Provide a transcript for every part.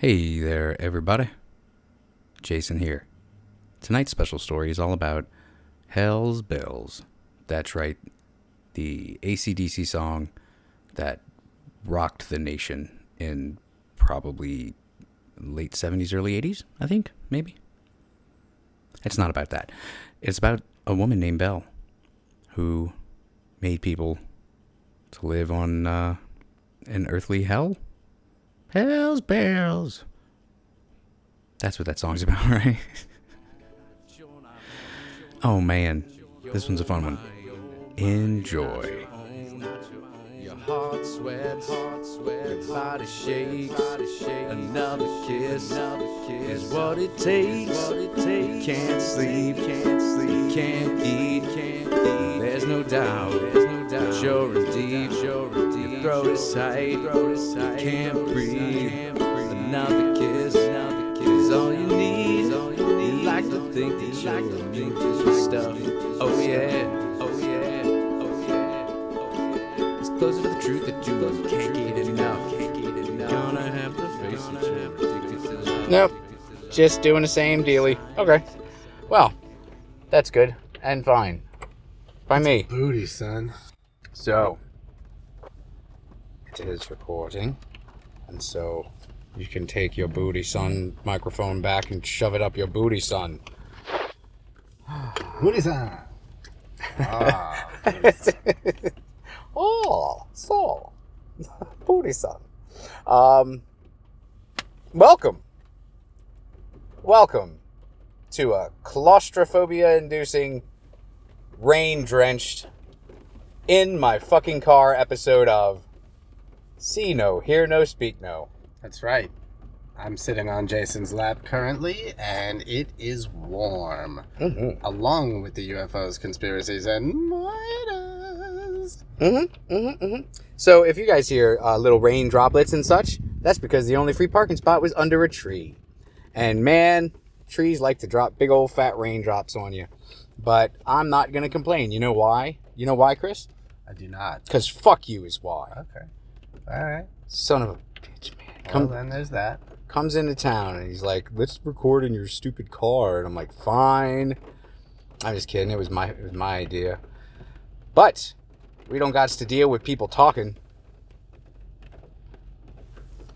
Hey there, everybody. Jason here. Tonight's special story is all about Hell's Bells. That's right, the ACDC song that rocked the nation in probably late 70s, early 80s, I think, maybe. It's not about that. It's about a woman named Belle who made people to live on uh, an earthly hell. Hell's bells. That's what that song's about, right? oh man, this one's a fun one. Enjoy. Your heart sweats, heart sweats, body shakes, body shakes. Another kiss, another kiss is what it takes. What it takes. Can't sleep, can't sleep, can't eat, can't eat. There's no doubt, there's no doubt. That you're in deep, you're in deep. Your throat is tight, throat is tight. You can't breathe. Another kiss, another kiss is all you need. You like to think that you're immune to stuff. Oh yeah, oh yeah, oh yeah, oh yeah. It's closer to the truth that you love. can't get enough. Gonna have to face it. you're addicted to love. Nope. Just doing the same dealy. Okay. Well, that's good and fine. By me. Booty, son. So, it is recording. And so, you can take your booty son microphone back and shove it up your booty son. Booty, son. Ah, oh, so. Booty son. Um, welcome. Welcome to a claustrophobia inducing, rain drenched, in my fucking car episode of See No, Hear No, Speak No. that's right. I'm sitting on Jason's lap currently, and it is warm. Mm-hmm. Along with the UFOs, conspiracies, and murders. Mm-hmm, mm-hmm, mm-hmm. So if you guys hear uh, little rain droplets and such, that's because the only free parking spot was under a tree. And man, trees like to drop big old fat raindrops on you. But I'm not gonna complain. You know why? You know why, Chris? I do not. Because fuck you is why. Okay. All right. Son of a bitch, man. Well, Come, then there's that. comes into town and he's like, "Let's record in your stupid car," and I'm like, "Fine." I'm just kidding. It was my it was my idea, but we don't got to deal with people talking.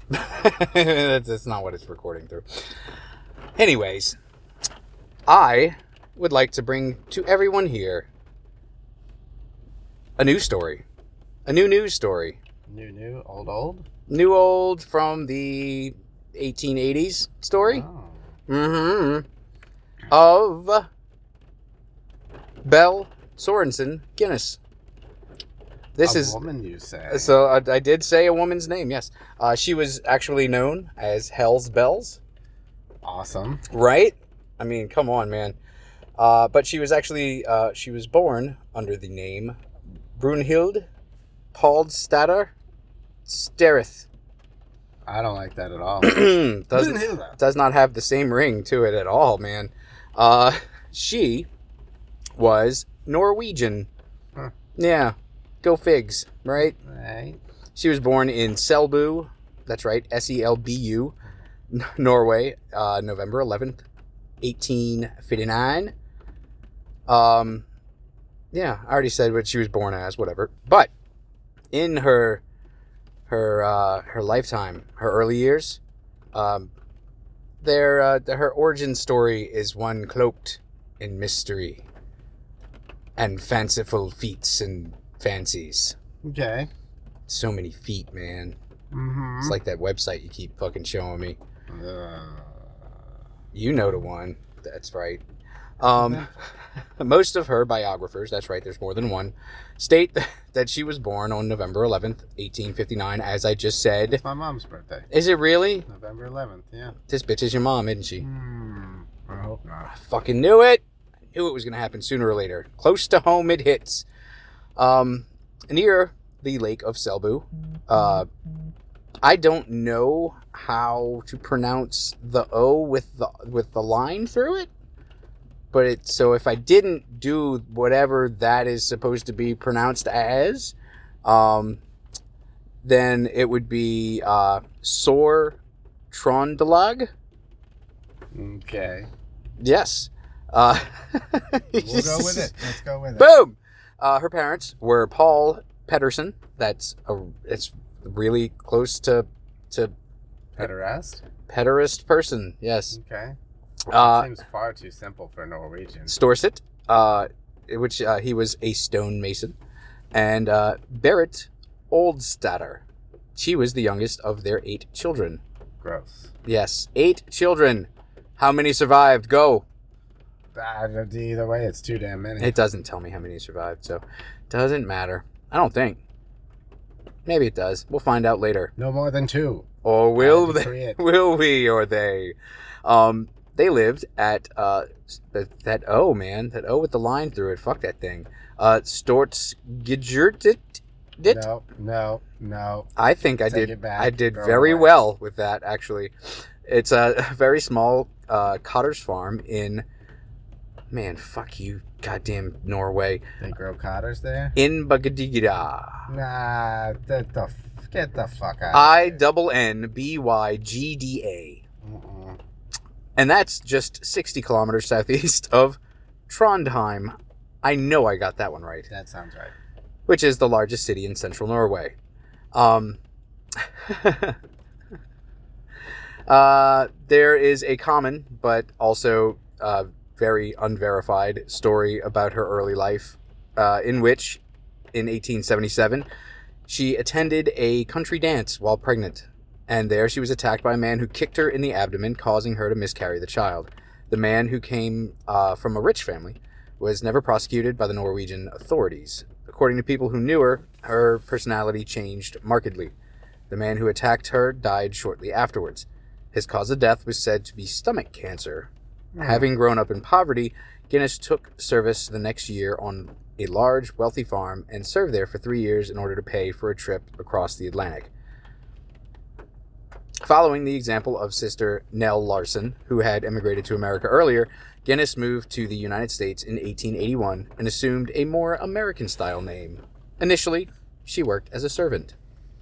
that's, that's not what it's recording through. Anyways, I would like to bring to everyone here a new story, a new news story New, new, old, old. new old from the 1880s story Oh. mm-hmm. of Belle Sorensen Guinness. This is a is woman, you say? so I, I did say a woman's name. Yes, uh, she was actually known as Hell's Bells, awesome. right? I mean, come on, man. Uh, but she was actually uh, she was born under the name Brunhild Paulstatter Sterith. I don't like that at all. does, Brunhilde. does not have the same ring to it at all, man. Uh, she was Norwegian. Huh. Yeah, go figs, right? Right. She was born in Selbu. That's right, S E L B U, Norway, uh, November eleventh, eighteen fifty nine. Um, yeah, I already said what she was born as, whatever. But in her her uh, her lifetime, her early years, um, their uh, her origin story is one cloaked in mystery and fanciful feats and fancies. Okay. So many feet, man. Mm-hmm. It's like that website you keep fucking showing me. Uh, You know the one. That's right. Um, most of her biographers, that's right, there's more than one, state that she was born on November 11th, 1859, as I just said. it's my mom's birthday. Is it really? November 11th, yeah. This bitch is your mom, isn't she? Hmm. I hope not. Fucking knew it. I knew it was going to happen sooner or later. Close to home it hits. Um, near the Lake of Selbu. Uh, I don't know how to pronounce the O with the with the line through it. But it so if I didn't do whatever that is supposed to be pronounced as, um, then it would be uh, sore Trondelag. Okay. Yes. Uh, We'll go with it. Let's go with it. Boom. Uh, her parents were Paul Pedersen. That's a. It's really close to to Pederast? pederast person. Yes. Okay. Uh, Seems far too simple for Norwegian. Storset, uh, which uh, he was a stonemason, and uh, Berit Oldstatter. She was the youngest of their eight children. Gross. Yes, eight children. How many survived? Go. Ah, either way, it's too damn many. It doesn't tell me how many survived, so doesn't matter. I don't think. Maybe it does. We'll find out later. no more than two. Or will they? Will we or they? Um, they lived at uh that, that O man, that O with the line through it. Fuck that thing. Uh. Dit? No, no, no. I think I Take did. I did Throw very well with that. Actually, it's a very small uh, cottage farm in. Man, fuck you, goddamn Norway. They grow cotters there? In Bagadigida. Nah, get the, get the fuck out. I double N B Y G D A. And that's just 60 kilometers southeast of Trondheim. I know I got that one right, That sounds right. which is the largest city in central Norway. Um, uh, there is a common, but also uh, very unverified story about her early life, uh, in which, in 1877, she attended a country dance while pregnant and there she was attacked by a man who kicked her in the abdomen, causing her to miscarry the child. The man, who came uh, from a rich family, was never prosecuted by the Norwegian authorities. According to people who knew her, her personality changed markedly. The man who attacked her died shortly afterwards. His cause of death was said to be stomach cancer. Having grown up in poverty, Guinness took service the next year on a large, wealthy farm and served there for three years in order to pay for a trip across the Atlantic. Following the example of sister Nell Larson, who had immigrated to America earlier, Guinness moved to the United States in 1881 and assumed a more American style name. Initially, she worked as a servant.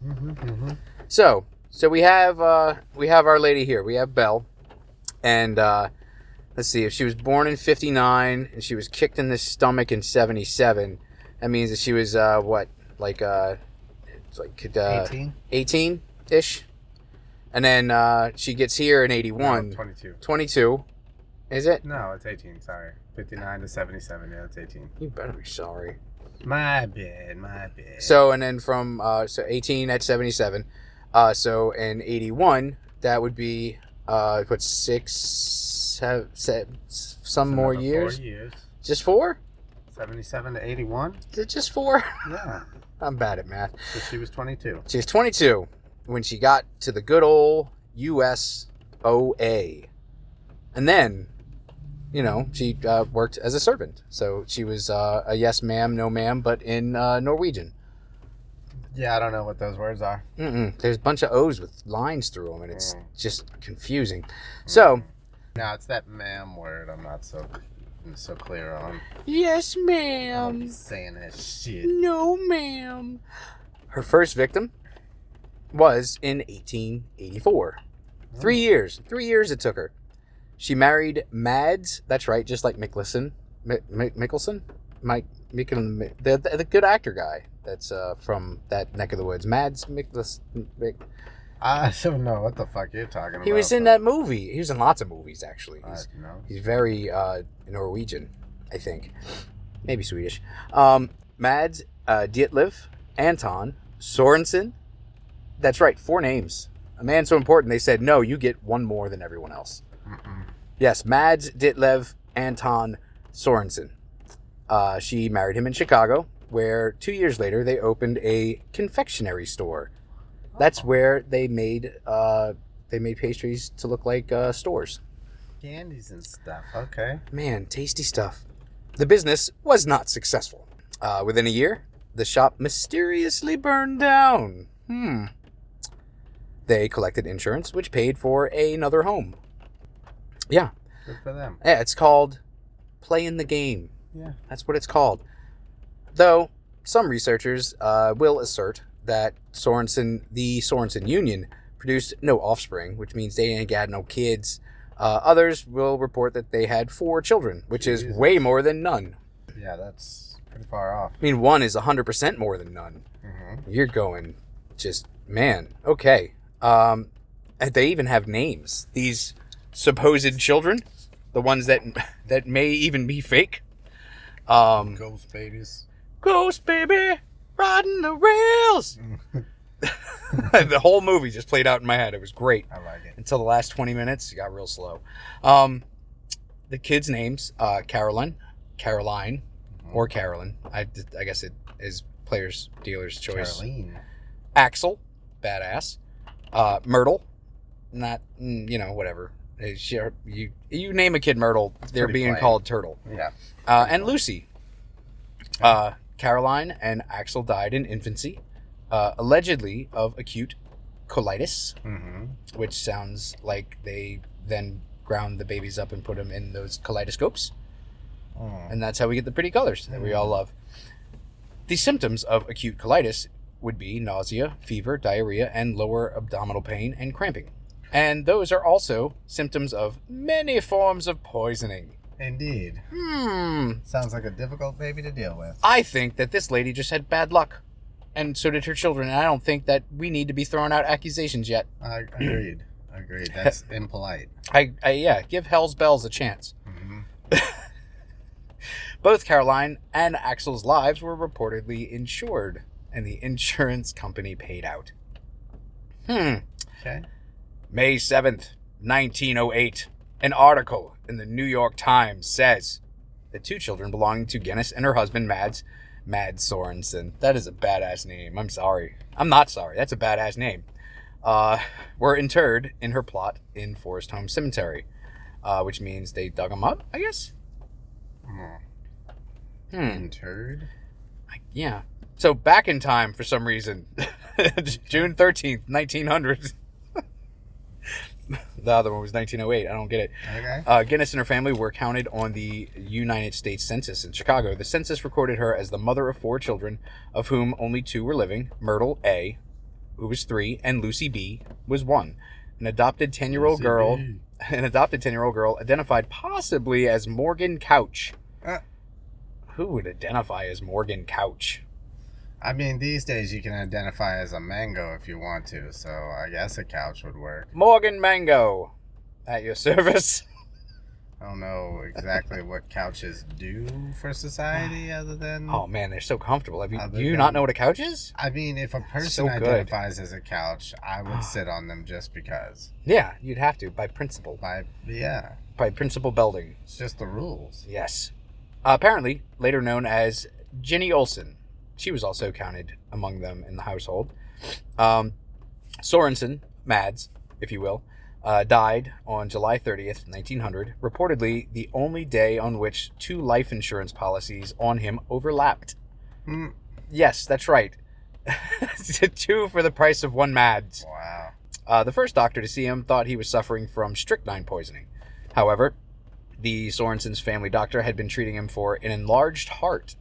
Mhm, mhm. So, so we have uh, we have our lady here. We have Belle, and uh, let's see if she was born in '59 and she was kicked in the stomach in '77. That means that she was uh, what, like uh, it's like uh, 18? 18 ish, and then uh, she gets here in '81. No, 22. 22, is it? No, it's 18. Sorry. 59 to 77. Yeah, it's 18. You better be sorry. My bad. My bad. So and then from uh, so 18 at 77. Uh, so in 81, that would be uh, what six, seven, seven some So more years. Four years. Just four? 77 to 81? Is it just four? Yeah. I'm bad at math. So she was 22. She's 22 when she got to the good old U.S. OA, and then. You know, she uh, worked as a servant, so she was uh, a yes ma'am, no ma'am, but in uh, Norwegian. Yeah, I don't know what those words are. Mm-mm. There's a bunch of O's with lines through them, and it's Mm. just confusing. So, No, it's that ma'am word I'm not so I'm so clear on. yes, ma'am. saying that shit. No, ma'am. Her first victim was in 1884. Three years. Three years it took her. She married Mads. That's right, just like Mickelson. Mi- Mi- Mickelson? Mike Mickelson. The, the, the good actor guy that's uh, from that neck of the woods. Mads Mikkelsen. Mick- I don't know what the fuck you're talking about. He was in but that movie. He was in lots of movies, actually. He's, he's very uh, Norwegian, I think. Maybe Swedish. Um, Mads uh, Ditlev, Anton, Sorensen. That's right, four names. A man so important, they said, no, you get one more than everyone else. Mm-mm. Yes, Mads Ditlev Anton Sorensen. Uh, she married him in Chicago, where two years later they opened a confectionery store. That's where they made uh, they made pastries to look like uh, stores. Candies and stuff. Okay. Man, tasty stuff. The business was not successful. Uh, within a year, the shop mysteriously burned down. Hmm. They collected insurance, which paid for another home. Yeah, Good for them. yeah, it's called playing the game. Yeah. That's what it's called. Though some researchers uh, will assert that Sorensen, the Sorensen Union, produced no offspring, which means they ain't got no kids. Uh, others will report that they had four children, which is way more than none. Yeah, that's pretty far off. I mean, one is 100% more than none. Mm-hmm. You're going just, man, okay. Um, and they even have names. These supposed children, the ones that that may even be fake. Um, Ghost babies. Ghost baby, riding the rails. the whole movie just played out in my head. It was great I like it. until the last 20 minutes. It got real slow. Um, the kids' names: uh, Caroline, Caroline, or Carolyn. I, I guess it is players' dealers' choice. Caroline. Axel, badass. Uh, Myrtle, not mm, you know whatever. You you name a kid Myrtle, they're being plain. called Turtle. Yeah. Uh, and Lucy. Uh, Caroline and Axel died in infancy, uh, allegedly of acute colitis, Mm-hmm. which sounds like they then ground the babies up and put them in those kaleidoscopes, Mm. and that's how we get the pretty colors that we all love. The symptoms of acute colitis would be nausea, fever, diarrhea, and lower abdominal pain and cramping. And those are also symptoms of many forms of poisoning. Indeed. Hmm. Sounds like a difficult baby to deal with. I think that this lady just had bad luck. And so did her children. And I don't think that we need to be throwing out accusations yet. I agreed. Agreed. That's impolite. I, I yeah, give Hell's Bells a chance. Mm-hmm. Both Caroline and Axel's lives were reportedly insured, and the insurance company paid out. Hmm. Okay. May 7th, 1908. An article in the New York Times says the two children belonging to Guinness and her husband, Mads, Mads Sorensen, that is a badass name. I'm sorry. I'm not sorry. That's a badass name. Uh, were interred in her plot in Forest Home Cemetery, uh, which means they dug them up, I guess? Mm. Hmm. Interred. Yeah. So back in time for some reason, June 13th, 1900. the other one was 1908. I don't get it. Okay. Uh, Guinness and her family were counted on the United States Census in Chicago. The census recorded her as the mother of four children, of whom only two were living Myrtle A, who was three, and Lucy B was one. An adopted 10 year old girl, an adopted 10 year old girl identified possibly as Morgan Couch. Uh. Who would identify as Morgan Couch? I mean, these days you can identify as a mango if you want to, so I guess a couch would work. Morgan Mango at your service. I don't know exactly what couches do for society other than. Oh man, they're so comfortable. Have you, do you not know what a couch is? I mean, if a person So identifies as a couch, I would sit on them just because. Yeah, you'd have to by principle. By yeah, By principle building. it's just the rules. Yes. Apparently, later known as Jenny Olsen, she was also counted among them in the household. Um, Sorensen, Mads, if you will, uh, died on July 30th, 1900, reportedly the only day on which two life insurance policies on him overlapped. Hmm. Yes, that's right. two for the price of one Mads. Wow. Uh, the first doctor to see him thought he was suffering from strychnine poisoning. However, the Sorensen's family doctor had been treating him for an enlarged heart,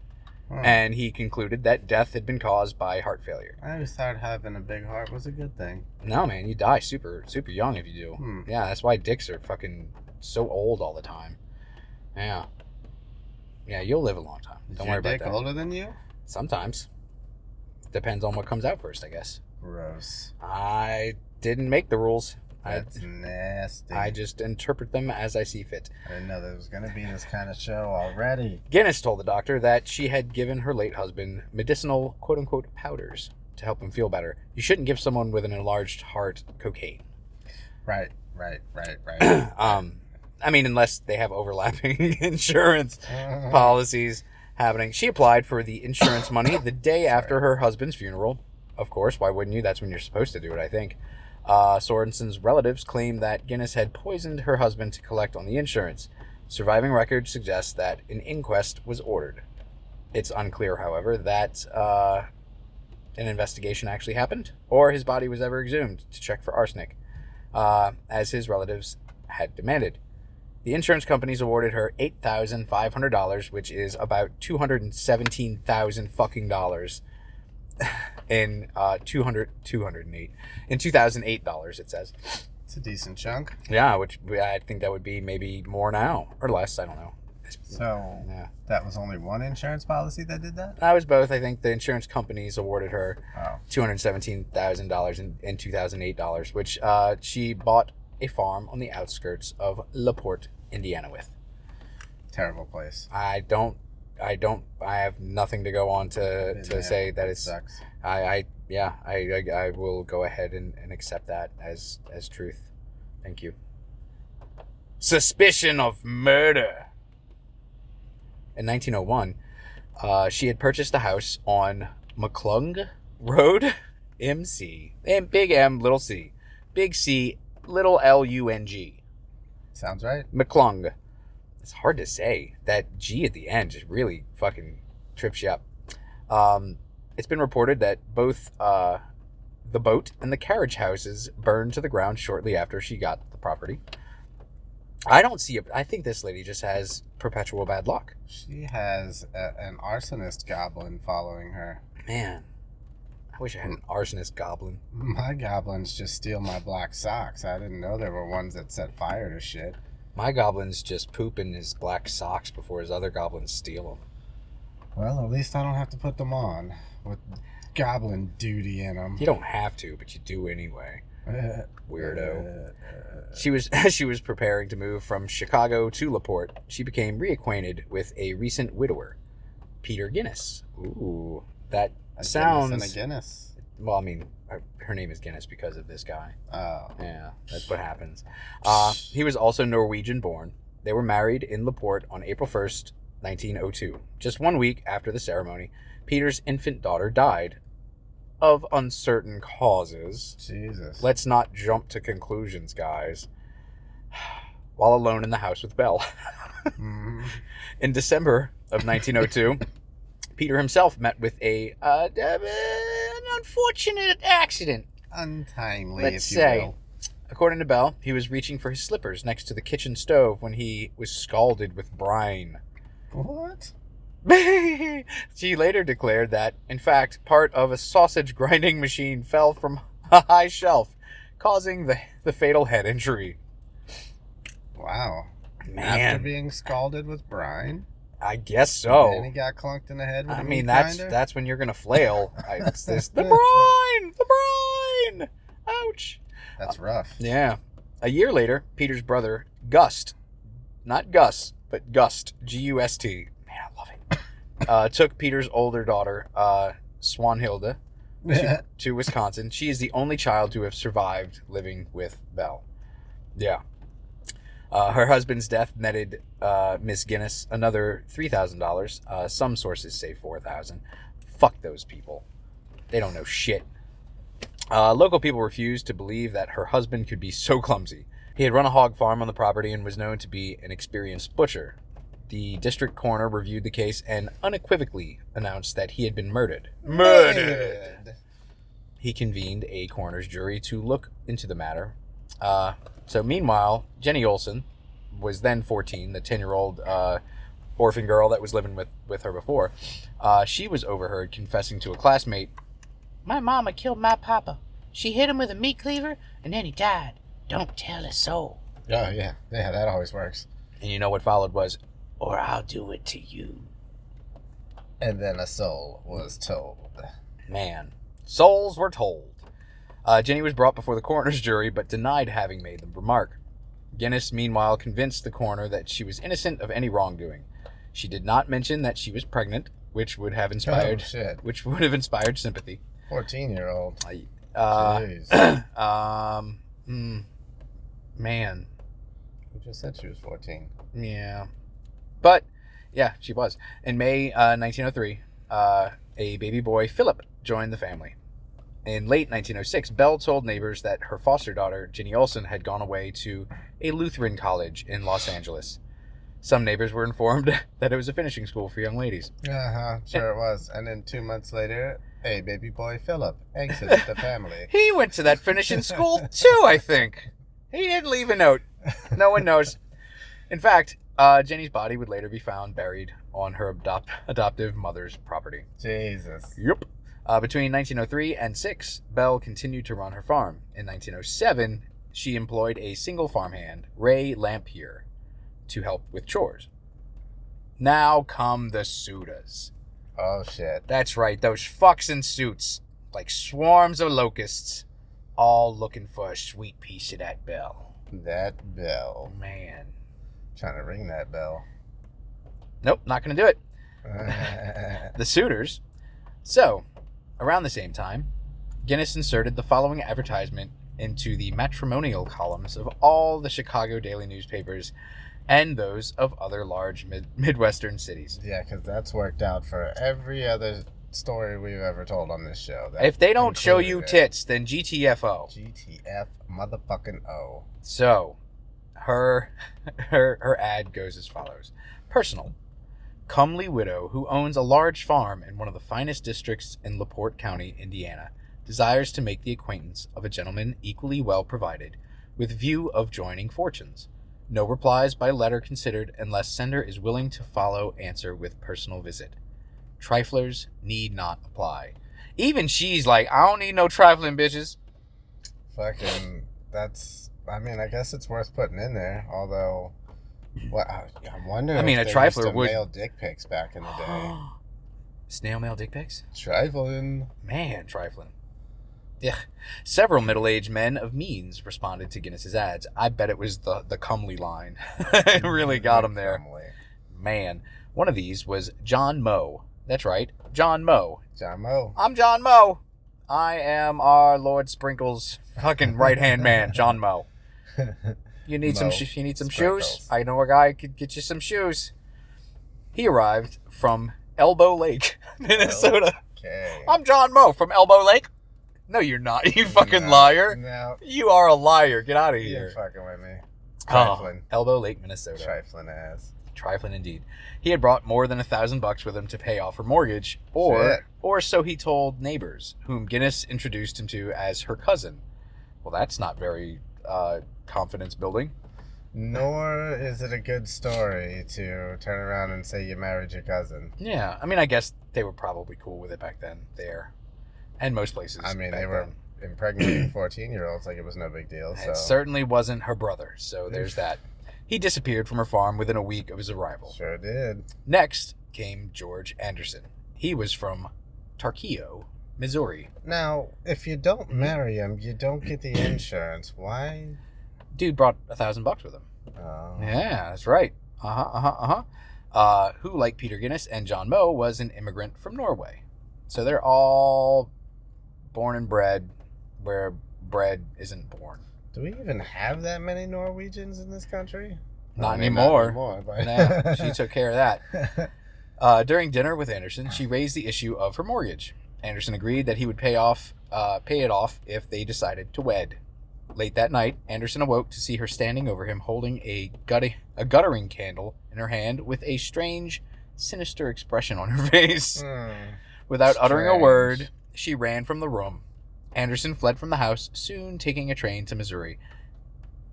and he concluded that death had been caused by heart failure. I always thought having a big heart was a good thing. No, man, you die super, super young if you do. Hmm. Yeah, that's why dicks are fucking so old all the time. Yeah. Yeah, you'll live a long time. Don't your worry about dick that. older than you? Sometimes. Depends on what comes out first, I guess. Gross. I didn't make the rules. I, That's nasty. I just interpret them as I see fit. I didn't know there was gonna be this kind of show already. Guinness told the doctor that she had given her late husband medicinal quote unquote powders to help him feel better. You shouldn't give someone with an enlarged heart cocaine. Right, right, right, right. um, I mean, unless they have overlapping insurance policies happening. She applied for the insurance money the day after her husband's funeral. Of course, why wouldn't you? That's when you're supposed to do it, I think. Uh, Sorensen's relatives claim that Guinness had poisoned her husband to collect on the insurance. Surviving records suggest that an inquest was ordered. It's unclear, however, that uh, an investigation actually happened or his body was ever exhumed to check for arsenic, uh, as his relatives had demanded. The insurance companies awarded her eight thousand five hundred dollars, which is about two hundred and seventeen thousand fucking dollars, in uh, 200, 208 in 2008 dollars. It says, It's a decent chunk. yeah, which I think that would be maybe more now or less. I don't know. So Yeah, that was only one insurance policy that did that? that was both. I think the insurance companies awarded her Oh. two hundred seventeen thousand dollars in in two thousand eight dollars, which uh, she bought a farm on the outskirts of Laporte, Indiana, with. Terrible place. I don't. I don't. I have nothing to go on to, Been to there. say that it sucks. I, I yeah. I, I, I will go ahead and, and accept that as as truth. Thank you. Suspicion of murder. In 1901, uh, she had purchased a house on McClung Road, MC, and big M, little C, big C, little L U N G. Sounds right. McClung. It's hard to say. That G at the end just really fucking trips you up. Um, it's been reported that both uh, the boat and the carriage houses burned to the ground shortly after she got the property. I don't see it. I think this lady just has perpetual bad luck. She has a, an arsonist goblin following her. Man, I wish I had an arsonist goblin. My goblins just steal my black socks. I didn't know there were ones that set fire to shit. My goblins just poop in his black socks before his other goblins steal them. Well, at least I don't have to put them on with goblin duty in them. You don't have to, but you do anyway. Uh, Weirdo. Uh, she was as she was preparing to move from Chicago to Laporte, she became reacquainted with a recent widower, Peter Guinness. Ooh, that A sounds Guinness and a Guinness. well. I mean, her- her name is Guinness because of this guy. Oh. Yeah, that's what happens. Uh, he was also Norwegian born. They were married in Laporte on April 1st, 1902. Just one week after the ceremony, Peter's infant daughter died of uncertain causes. Jesus. Let's not jump to conclusions, guys. While alone in the house with Belle. Mhm. In December of 1902, Peter himself met with a uh, uh, an unfortunate accident. Untimely, Let's if you say. will. According to Bell, he was reaching for his slippers next to the kitchen stove when he was scalded with brine. What? she later declared that, in fact, part of a sausage grinding machine fell from a high shelf, causing the, the fatal head injury. Wow. After being scalded with brine, I guess so. and he got clunked in the head with I mean, that's grinder? that's when you're gonna flail. I, it's this the brine, the brine. Ouch. That's rough. Yeah. A year later, Peter's brother, Gust, not Gus, but Gust, G U S T, man, I love it, uh, took Peter's older daughter, uh, Swanhilda, to, to Wisconsin. She is the only child to have survived living with Belle. Yeah. Uh, her husband's death netted uh, Miss Guinness another three thousand dollars. Uh, some sources say four thousand. Fuck those people. They don't know shit. Uh, local people refused to believe that her husband could be so clumsy. He had run a hog farm on the property and was known to be an experienced butcher. The district coroner reviewed the case and unequivocally announced that he had been murdered. Murdered! He convened a coroner's jury to look into the matter. Uh, so, meanwhile, Jenny Olson was then 14, the 10 year old uh, orphan girl that was living with, with her before. Uh, she was overheard confessing to a classmate My mama killed my papa. She hit him with a meat cleaver, and then he died. Don't tell a soul. Oh yeah, yeah, that always works. And you know what followed was, Or I'll do it to you. And then a soul was told. Man, souls were told. Uh, Jenny was brought before the coroner's jury, but denied having made the remark. Guinness, meanwhile, convinced the coroner that she was innocent of any wrongdoing. She did not mention that she was pregnant, which would have Oh inspired, shit, which would have inspired sympathy. fourteen-year-old. Uh, um, hmm, man, who just said she was fourteen? Yeah. But, yeah, she was. In May uh, 1903, uh, a baby boy, Philip, joined the family. In late 1906, Bell told neighbors that her foster daughter, Ginny Olson, had gone away to a Lutheran college in Los Angeles. Some neighbors were informed that it was a finishing school for young ladies. Uh huh. Sure it was. And then two months later, a baby boy Philip exited the family. He went to that finishing school too, I think. He didn't leave a note. No one knows. In fact, uh, Jenny's body would later be found buried on her adopt- adoptive mother's property. Jesus. Yep. Uh, between 1903 and 6, Bell continued to run her farm. In 1907, she employed a single farmhand, Ray Lamphere, to help with chores. Now come the Sudas. Oh shit. That's right, those fucks in suits, like swarms of locusts, all looking for a sweet piece of that bell. That bell. Man. Trying to ring that bell. Nope, not gonna do it. The suitors. So, around the same time, Guinness inserted the following advertisement into the matrimonial columns of all the Chicago daily newspapers and those of other large mid- Midwestern cities. yeah, because that's worked out for every other story we've ever told on this show. That If they don't show you it. Uh, tits, then GTFO. GTF motherfucking O. So, her her her ad goes as follows: Personal, comely widow who owns a large farm in one of the finest districts in LaPorte County, Indiana, desires to make the acquaintance of a gentleman equally well provided, with view of joining fortunes. No replies by letter considered unless sender is willing to follow answer with personal visit. Triflers need not apply. Even she's like, I don't need no trifling bitches. Fucking. That's. I mean, I guess it's worth putting in there. Although, what I'm wondering. I mean, a trifler would- mail dick pics back in the day. Snail mail dick pics? Trifling. Man, trifling. Yeah. Several middle aged men of means responded to Guinness's ads. I bet it was the, the comely line. it mm-hmm. really got him there. Man. One of these was John Moe. That's right, John Moe. John Moe. I'm John Moe. I am our Lord Sprinkles fucking right hand man, John Moe. You need some sh- you need some Sprinkles. shoes? I know a guy could get you some shoes. He arrived from Elbow Lake, Minnesota. Okay. I'm John Moe from Elbow Lake. No, you're not. You fucking No, liar. No. You are a liar. Get out of here. You're here. fucking with me. Oh, Trifling. Elbow Lake, Minnesota. Trifling ass. Trifling indeed. He had brought more than a thousand bucks with him to pay off her mortgage, or Shit. or so he told neighbors, whom Guinness introduced him to as her cousin. Well, that's not very uh, confidence building. Nor is it a good story to turn around and say you married your cousin. Yeah, I mean, I guess they were probably cool with it back then. There, and most places. I mean, they were then. impregnating 14 year olds like it was no big deal. So It certainly wasn't her brother, so there's that. He disappeared from her farm within a week of his arrival. sure did. Next came George Anderson. He was from Tarkio, Missouri. Now, if you don't marry him, you don't get the insurance. Why? Dude brought a thousand bucks with him. Oh. Yeah, that's right. Uh huh, uh huh, uh huh. Uh, who, like Peter Guinness and John Moe, was an immigrant from Norway. So they're all born and bred where bread isn't born. Do we even have that many Norwegians in this country? Not I mean, anymore. anymore, but- No, she took care of that. Uh, during dinner with Anderson, she raised the issue of her mortgage. Anderson agreed that he would pay off, uh, pay it off if they decided to wed. Late that night, Anderson awoke to see her standing over him, holding a gutty, a guttering candle in her hand, with a strange, sinister expression on her face. Hmm. Without uttering a word, she ran from the room. Anderson fled from the house, soon taking a train to Missouri.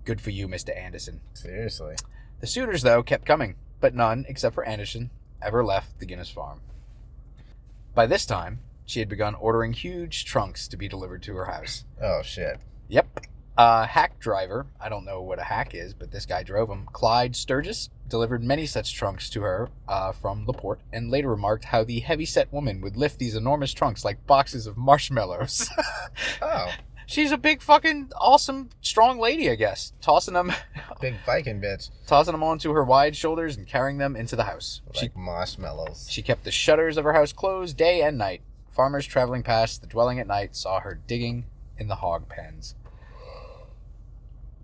Good for you, Mr. Anderson. Seriously. The suitors, though, kept coming, but none, except for Anderson, ever left the Guinness farm. By this time, she had begun ordering huge trunks to be delivered to her house. Oh, shit. Yep. A hack driver, I don't know what a hack is, but this guy drove him, Clyde Sturgis, delivered many such trunks to her uh, from LaPorte and later remarked how the heavy-set woman would lift these enormous trunks like boxes of marshmallows. Oh, She's a big fucking awesome strong lady, I guess, tossing them big Viking bitch. tossing them onto her wide shoulders and carrying them into the house. She Like marshmallows. She kept the shutters of her house closed day and night. Farmers traveling past the dwelling at night saw her digging in the hog pens.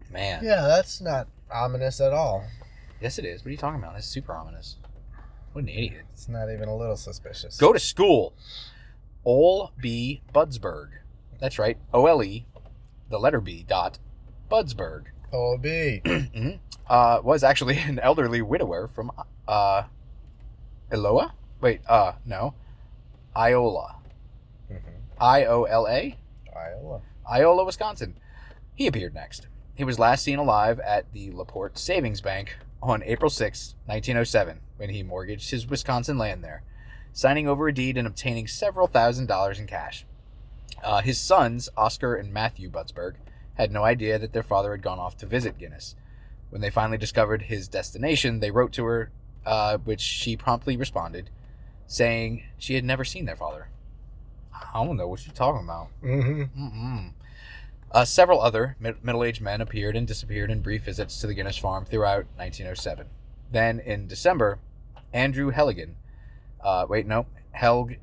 Man. Yeah, that's not ominous at all. Yes, it is. What are you talking about? That's super ominous. What an idiot. It's not even a little suspicious. Go to school. Ole B. Budsberg. That's right. O L E, the letter B, dot, Budsberg. OB. Mhm. uh, was actually an elderly widower from uh, Iloa? Wait, uh, no. Iola. Mhm. I O L A? Iola, Wisconsin. He appeared next. He was last seen alive at the LaPorte Savings Bank on April 6, 1907, when he mortgaged his Wisconsin land there. signing over a deed and obtaining several thousand dollars in cash. Uh, his sons, Oscar and Matthew Budsberg, had no idea that their father had gone off to visit Guinness. When they finally discovered his destination, they wrote to her, uh, which she promptly responded, saying she had never seen their father. I don't know what you're talking about. Mm-hmm. Uh, several other mid- middle-aged men appeared and disappeared in brief visits to the Guinness farm throughout 1907. Then, in December, Andrew Helligan, uh, wait, no, Helg,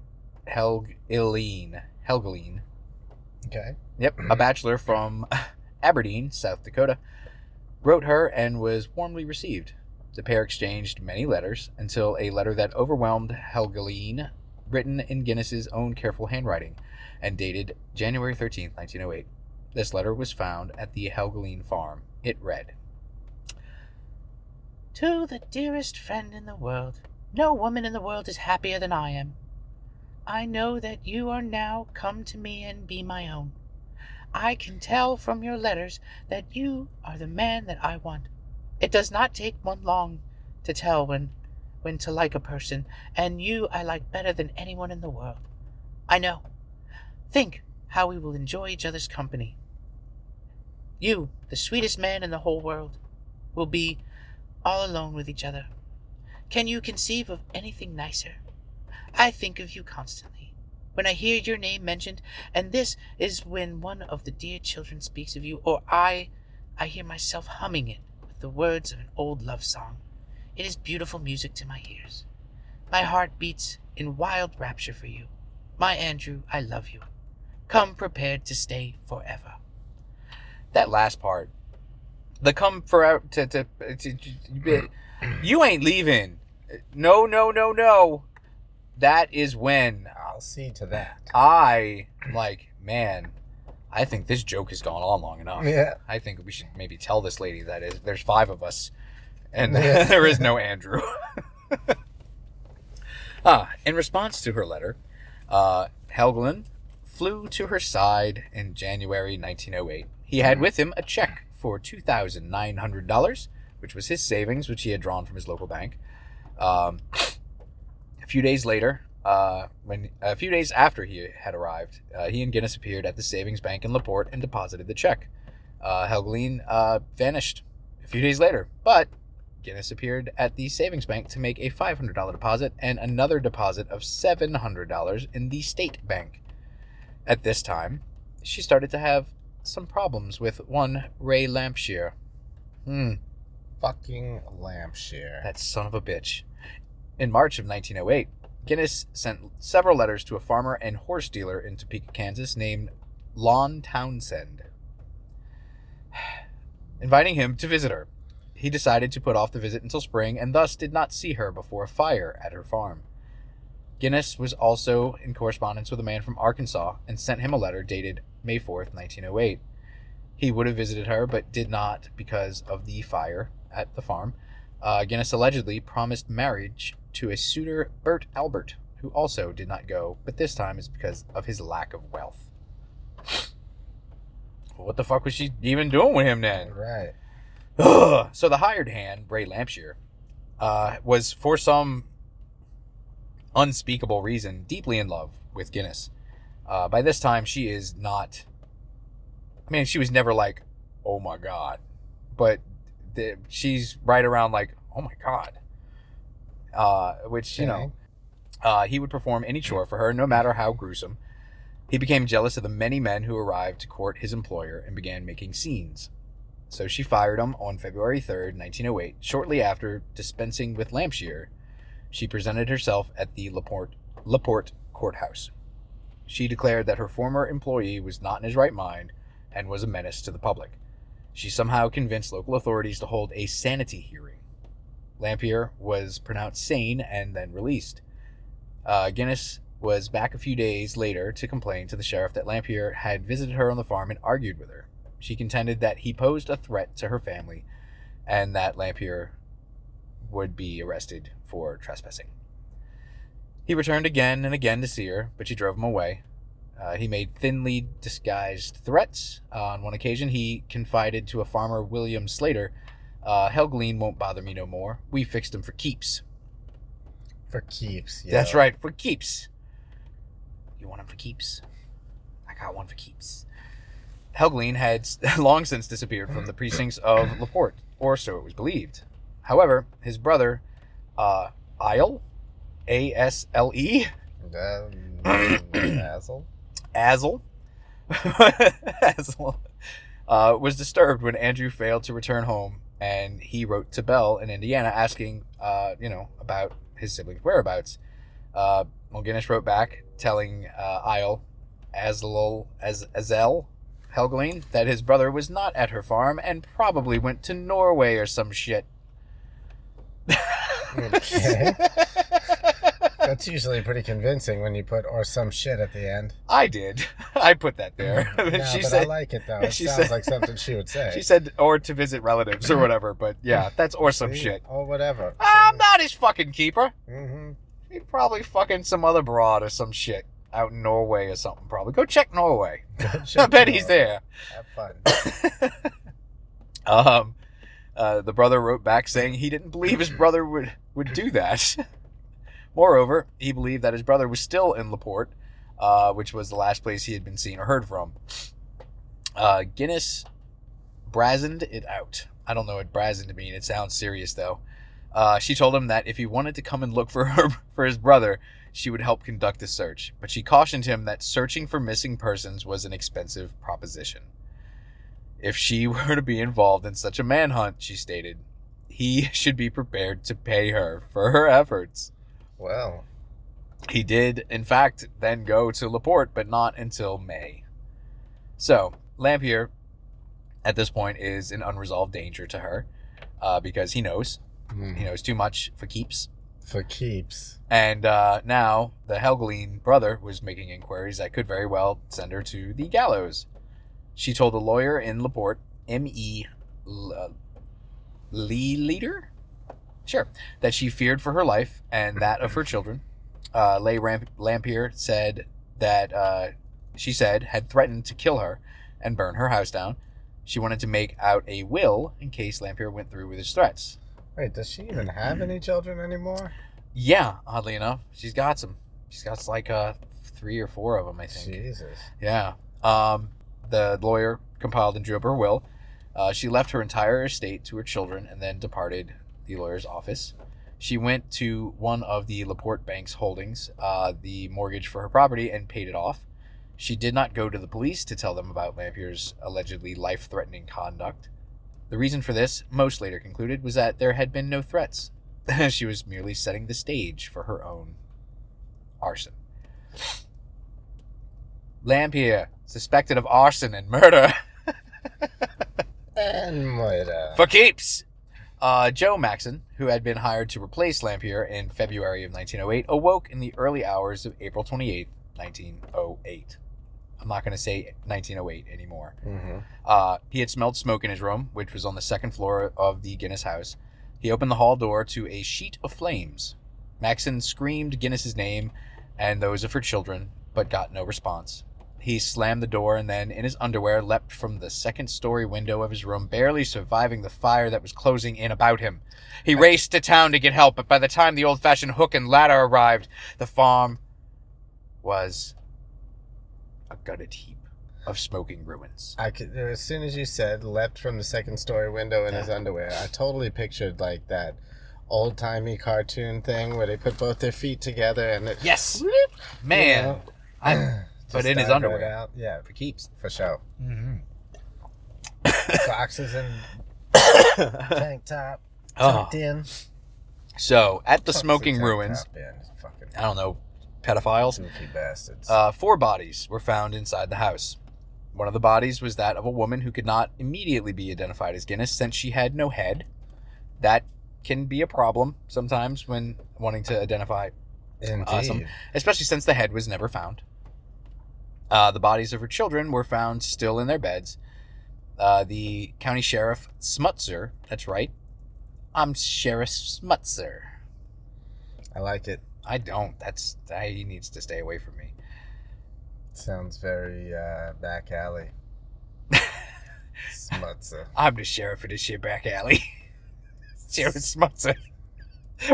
Helgeline, Helgeline, Okay. Yep, a bachelor from Aberdeen, South Dakota, wrote her and was warmly received. The pair exchanged many letters until a letter that overwhelmed Helgeline, written in Guinness's own careful handwriting, and dated January 13th, 1908. This letter was found at the Helgeline farm. It read To the dearest friend in the world, no woman in the world is happier than I am. I know that you are now come to me and be my own. I can tell from your letters that you are the man that I want. It does not take one long to tell when when to like a person, and you I like better than anyone in the world. I know. Think how we will enjoy each other's company. You, the sweetest man in the whole world, will be all alone with each other. Can you conceive of anything nicer? I think of you constantly. When I hear your name mentioned, and this is when one of the dear children speaks of you, or I I hear myself humming it with the words of an old love song. It is beautiful music to my ears. My heart beats in wild rapture for you. My Andrew, I love you. Come prepared to stay forever. That last part. The come forever to, to, to, to you ain't leaving. No, no, no, no. That is when I'll see to that. I am like, man, I think this joke has gone on long enough. Yeah. I think we should maybe tell this lady that is there's five of us and Yeah. there is no Andrew. ah, in response to her letter, uh, Helgelin flew to her side in January 1908. He had with him a check for $2,900, which was his savings, which he had drawn from his local bank. Um, a few days later, uh, when a few days after he had arrived, uh, he and Guinness appeared at the savings bank in Laporte and deposited the check. Uh, Helgeline uh, vanished a few days later, but Guinness appeared at the savings bank to make a $500 deposit and another deposit of $700 in the state bank. At this time, she started to have some problems with one Ray Lampshire. Hmm, Fucking lampshare. that son of a bitch. In March of 1908, Guinness sent several letters to a farmer and horse dealer in Topeka, Kansas named Lon Townsend, inviting him to visit her. He decided to put off the visit until spring and thus did not see her before a fire at her farm. Guinness was also in correspondence with a man from Arkansas and sent him a letter dated May 4th, 1908. He would have visited her but did not because of the fire at the farm. Uh, Guinness allegedly promised marriage to a suitor, Bert Albert, who also did not go, but this time is because of his lack of wealth. What the fuck was she even doing with him then? Right. Ugh. so the hired hand, Bray Lampshire, uh, was for some unspeakable reason deeply in love with Guinness. Uh, by this time, she is not. I mean, she was never like, "Oh my god," but the, she's right around like, "Oh my god," uh, which you know. Okay. Uh, he would perform any chore for her, no matter how gruesome. He became jealous of the many men who arrived to court his employer and began making scenes. So she fired him on February 3rd, 1908. Shortly after dispensing with Lampshire, she presented herself at the Laporte, Laporte courthouse. She declared that her former employee was not in his right mind and was a menace to the public. She somehow convinced local authorities to hold a sanity hearing. Lamphere was pronounced sane and then released. Uh, Guinness was back a few days later to complain to the sheriff that Lamphere had visited her on the farm and argued with her. She contended that he posed a threat to her family and that Lamphere would be arrested for trespassing. He returned again and again to see her, but she drove him away. Uh, he made thinly disguised threats. Uh, on one occasion, he confided to a farmer, William Slater, uh, Helgeline won't bother me no more. We fixed him for keeps. For keeps. That's right, for keeps. You want him for keeps? I got one for keeps. Helgeline had long since disappeared from the precincts of Laporte, or so it was believed. However, his brother, uh, Isle, A S L E, Um, Asshole. Azel, Azel, uh, was disturbed when Andrew failed to return home, and he wrote to Bell in Indiana asking, uh, you know, about his siblings' whereabouts. Uh, wrote back telling uh, Isle, Azel, Az- Azel, Helgelien, that his brother was not at her farm and probably went to Norway or some shit. Okay. That's usually pretty convincing when you put or some shit at the end. I did. I put that there. She but said I like it though. It she sounds said- like something she would say. she said or to visit relatives or whatever, but yeah, that's or some See? shit. Or whatever. I'm not his fucking keeper. Mm-hmm. He probably fucking some other broad or some shit out in Norway or something. Probably go check Norway. I bet he's there. Have fun. Um, uh, the brother wrote back saying he didn't believe his brother would would do that. Moreover, he believed that his brother was still in Laporte, uh, which was the last place he had been seen or heard from. Uh, Gunness brazened it out. I don't know what brazened mean. It sounds serious though. Uh, she told him that if he wanted to come and look for her for his brother, she would help conduct the search. But she cautioned him that searching for missing persons was an expensive proposition. If she were to be involved in such a manhunt, she stated, he should be prepared to pay her for her efforts. Well, He did, in fact, then go to Laporte, but not until May. So, Lamphere, at this point, is an unresolved danger to her uh, because he knows. hmm, He knows too much for keeps. For keeps. And uh, now the Helgelien brother was making inquiries that could very well send her to the gallows. She told a lawyer in Laporte, M.E. L- Lee Leader? Sure. That she feared for her life and that of her children. Uh, Lay Ramp- Lamphere said that uh, she said had threatened to kill her and burn her house down. She wanted to make out a will in case Lamphere went through with his threats. Wait, does she even have any children anymore? Yeah, oddly enough, she's got some. She's got like uh three or four of them, I think. Jesus. Yeah. Um, the lawyer compiled and drew up her will. Uh, she left her entire estate to her children and then departed the lawyer's office. She went to one of the Laporte Bank's holdings, uh, the mortgage for her property, and paid it off. She did not go to the police to tell them about Lamphere's allegedly life threatening conduct. The reason for this, most later concluded, was that there had been no threats. she was merely setting the stage for her own arson. Lamphere, suspected of arson and murder. And murder. For keeps! Uh, Joe Maxson, who had been hired to replace Lamphere in February of 1908, awoke in the early hours of April 28, 1908. I'm not going to say 1908 anymore. hmm Uh, he had smelled smoke in his room, which was on the second floor of the Gunness house. He opened the hall door to a sheet of flames. Maxson screamed Gunness's name and those of her children, but got no response. He slammed the door and then, in his underwear, leapt from the second story window of his room, barely surviving the fire that was closing in about him. He raced to town to get help, but by the time the old fashioned hook and ladder arrived, the farm was a gutted heap of smoking ruins. I could, as soon as you said leapt from the second story window in his underwear, I totally pictured like that old timey cartoon thing where they put both their feet together and it. Yes, man. I, but in his dive right underwear. Out. Yeah, for keeps. for sure. Mm-hmm. Boxes and tank top Oh. in. So at the smoking ruins, top in? Fucking I don't know, pedophiles. goofy bastards. Uh, four bodies were found inside the house. One of the bodies was that of a woman who could not immediately be identified as Gunness since she had no head. That can be a problem sometimes when wanting to identify, Indeed. awesome. especially since the head was never found. Uh, the bodies of her children were found still in their beds. Uh, the county sheriff Smutzer, that's right, I'm Sheriff Smutzer. I like it. I don't. That's he needs to stay away from me. Sounds very uh, back alley. Smutzer. I'm the sheriff of this shit back alley. Sheriff Smutzer.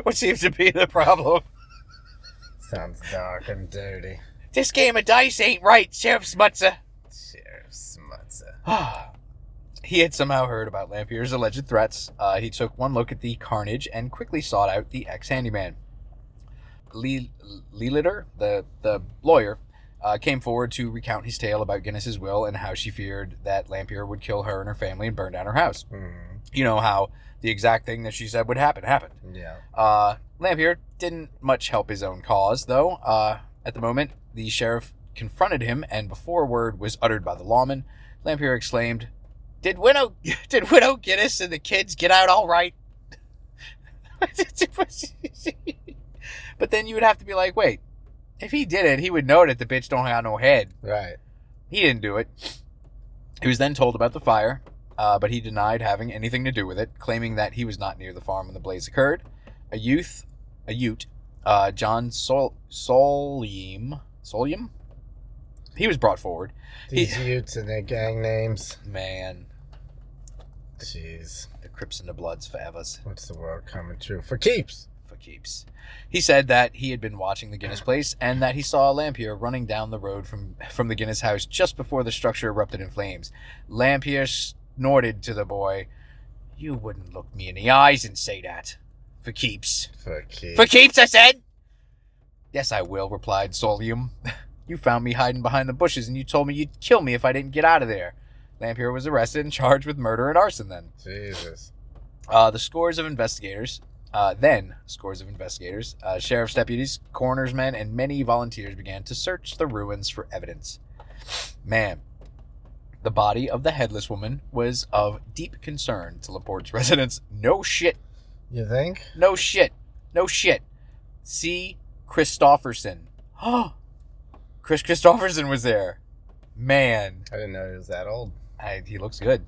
What seems to be the problem? Sounds dark and dirty. This game of dice ain't right, Sheriff Smutzer. Sheriff Smutzer. he had somehow heard about Lamphere's alleged threats. Uh, he took one look at the carnage and quickly sought out the ex-handyman. Lee Leliter, the the lawyer, uh, came forward to recount his tale about Gunness's will and how she feared that Lamphere would kill her and her family and burn down her house. Mhm. You know how the exact thing that she said would happen happened. Yeah. Uh, Lamphere didn't much help his own cause, though. Uh, at the moment, the sheriff confronted him, and before a word was uttered by the lawman, Lamphere exclaimed, "Did Widow, did Widow Gunness and the kids get out all right?" but then you would have to be like, "Wait, if he did it, he would know that the bitch don't have no head." Right. He didn't do it. He was then told about the fire, uh, but he denied having anything to do with it, claiming that he was not near the farm when the blaze occurred. A youth, a Ute, uh, John Sol- Solium, Solium, he was brought forward. These He- Utes and their gang names. Man, Jeez. the Crips and the Bloods for forever What's the world coming true? For keeps. Keeps. He said that he had been watching the Gunness place and that he saw Lamphere running down the road from from the Gunness house just before the structure erupted in flames. Lamphere snorted to the boy, "You wouldn't look me in the eyes and say that, for keeps." For keeps. For keeps, I said. Yes, I will, replied Solium. You found me hiding behind the bushes and you told me you'd kill me if I didn't get out of there. Lamphere was arrested and charged with murder and arson then. Jesus. Uh, the scores of investigators, uh, then scores of investigators, uh, sheriff's deputies, coroner's men, and many volunteers began to search the ruins for evidence. Man, the body of the headless woman was of deep concern to Laporte's residents. No shit You think? no shit. No shit. C. Christofferson. Chris Christofferson was there. Man, I didn't know he was that old. I, he looks good.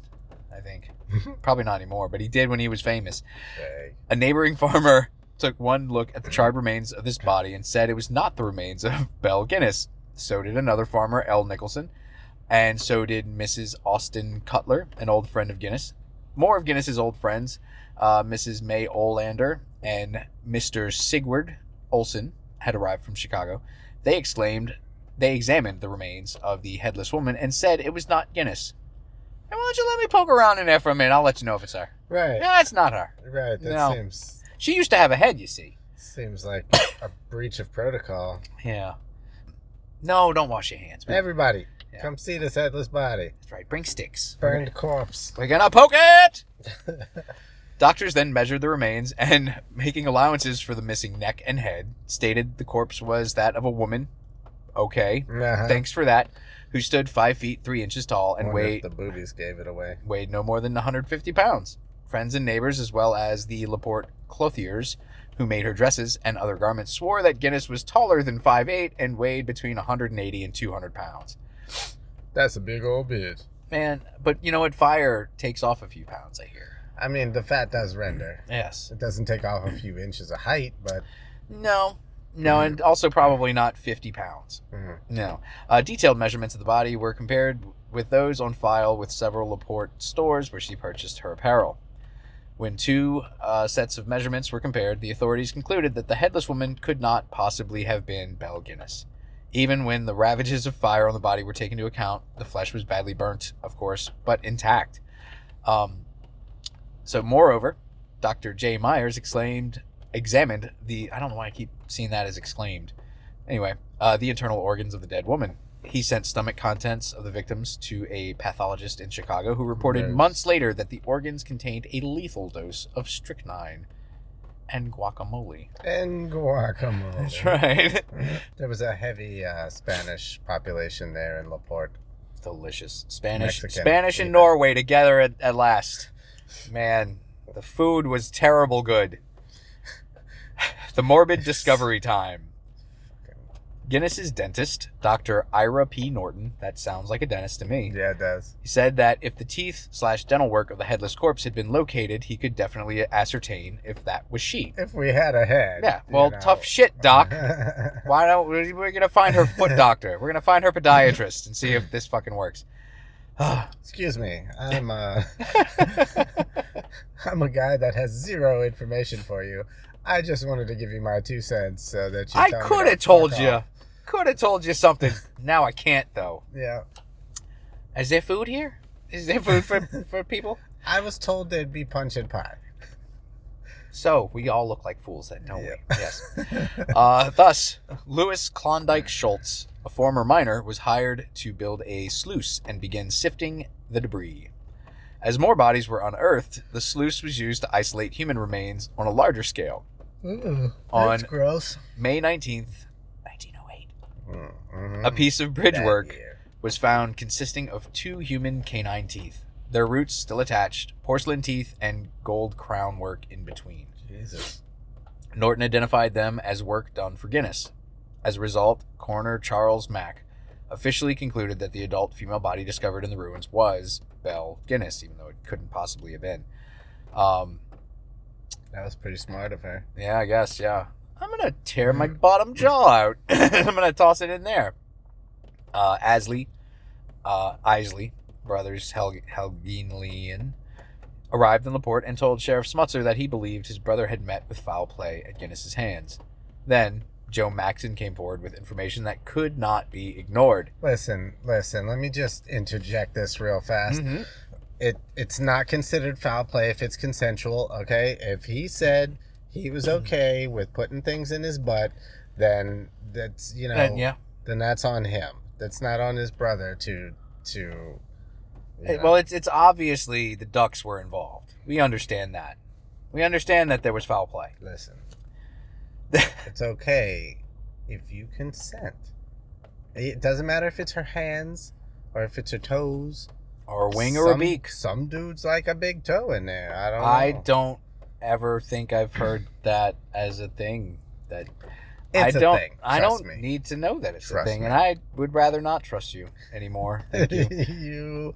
I think probably not anymore, but he did when he was famous. Dang. A neighboring farmer took one look at the charred remains of this body and said it was not the remains of Belle Gunness. So did another farmer, L. Nicholson, and so did Mrs. Austin Cutler, an old friend of Gunness. More of Gunness's old friends, uh, Mrs. May Olander and Mr. Sigward Olson, had arrived from Chicago. They exclaimed, they examined the remains of the headless woman and said it was not Gunness. Hey, why don't you let me poke around in there for a minute? I'll let you know if it's her. Right. No, it's not her. Right. That No. seems She used to have a head, you see. seems like a breach of protocol. Yeah. No, don't wash your hands. man. Everybody, Yeah. come see this headless body. That's right. Bring sticks. Burn the corpse. We're gonna poke it. Doctors then measured the remains and, making allowances for the missing neck and head, stated the corpse was that of a woman. Okay, Uh-huh. thanks for that. Who stood five feet three inches tall and weighed the boobies gave it away. weighed no more than 150 pounds. Friends and neighbors, as well as the Laporte clothiers who made her dresses and other garments, swore that Gunness was taller than 5'8 and weighed between 180 and 200 pounds. That's a big old bitch. Man, but you know what? Fire takes off a few pounds, I hear. I mean, the fat does render. Yes. It doesn't take off a few inches of height, but No. No, and also probably not 50 pounds. mhm. No. Uh, detailed measurements of the body were compared with those on file with several Laporte stores where she purchased her apparel. When two uh, sets of measurements were compared, the authorities concluded that the headless woman could not possibly have been Belle Gunness. Even when the ravages of fire on the body were taken into account, the flesh was badly burnt, of course, but intact. Um, so, moreover, Dr. J. Myers exclaimed, examined the. I don't know why I keep seeing that as exclaimed. Anyway, uh, the internal organs of the dead woman. He sent stomach contents of the victims to a pathologist in Chicago who reported months later that the organs contained a lethal dose of strychnine and guacamole. and guacamole. That's right. There was a heavy uh, Spanish population there in Laporte. Delicious. Spanish Mexican, Spanish and even. Norway together at, at last. Man, the food was terrible good. the morbid discovery time. Gunness's dentist, Dr. Ira P. Norton, that sounds like a dentist to me. Yeah, it does. He said that if the teeth slash dental work of the headless corpse had been located, he could definitely ascertain if that was she. If we had a head. Yeah, you well, know. tough shit, Doc. Why don't we, we're gonna find her foot doctor? We're gonna find her podiatrist and see if this fucking works. Excuse me. I'm uh I'm a guy that has zero information for you. I just wanted to give you my two cents so that you I could have told you. off. Could have told you something. now I can't though. Yeah. Is there food here? Is there food for for people? I was told there'd be punch and pie. So we all look like fools then, don't Yeah. we? Yes. Uh, thus, Lewis Klondike Schultz, a former miner, was hired to build a sluice and begin sifting the debris. As more bodies were unearthed, the sluice was used to isolate human remains on a larger scale. Ooh, On- that's gross. May 19th, 1908, Mm-hmm. a piece of bridge That work year. was found consisting of two human canine teeth, their roots still attached, porcelain teeth, and gold crown work in between. Jesus. Norton identified them as work done for Gunness. As a result, coroner Charles Mack officially concluded that the adult female body discovered in the ruins was Belle Gunness, even though it couldn't possibly have been. Um, That was pretty smart of her. yeah, I guess, yeah. I'm gonna tear my bottom jaw out. I'm gonna toss it in there. Uh, Asley, uh, Isley, brothers Hel- Helgenian, arrived in Laporte and told Sheriff Smutzer that he believed his brother had met with foul play at Gunness's hands. Then, Joe Maxson came forward with information that could not be ignored. Listen, listen. Let me just interject this real fast. Mhm. It it's not considered foul play if it's consensual. Okay, if he said he was okay with putting things in his butt, then that's you know And yeah, then that's on him. That's not on his brother to to. Eh, well, it's it's obviously the Ducks were involved. We understand that. We understand that there was foul play. listen. it's okay if you consent. It doesn't matter if it's her hands or if it's her toes. Or a wing or a beak. Some dudes like a big toe in there. I don't. I know. don't ever think I've heard that as a thing. That It's I a don't. thing. I don't me. need to know that it's Trust a thing, me. and I would rather not trust you anymore. Thank you. you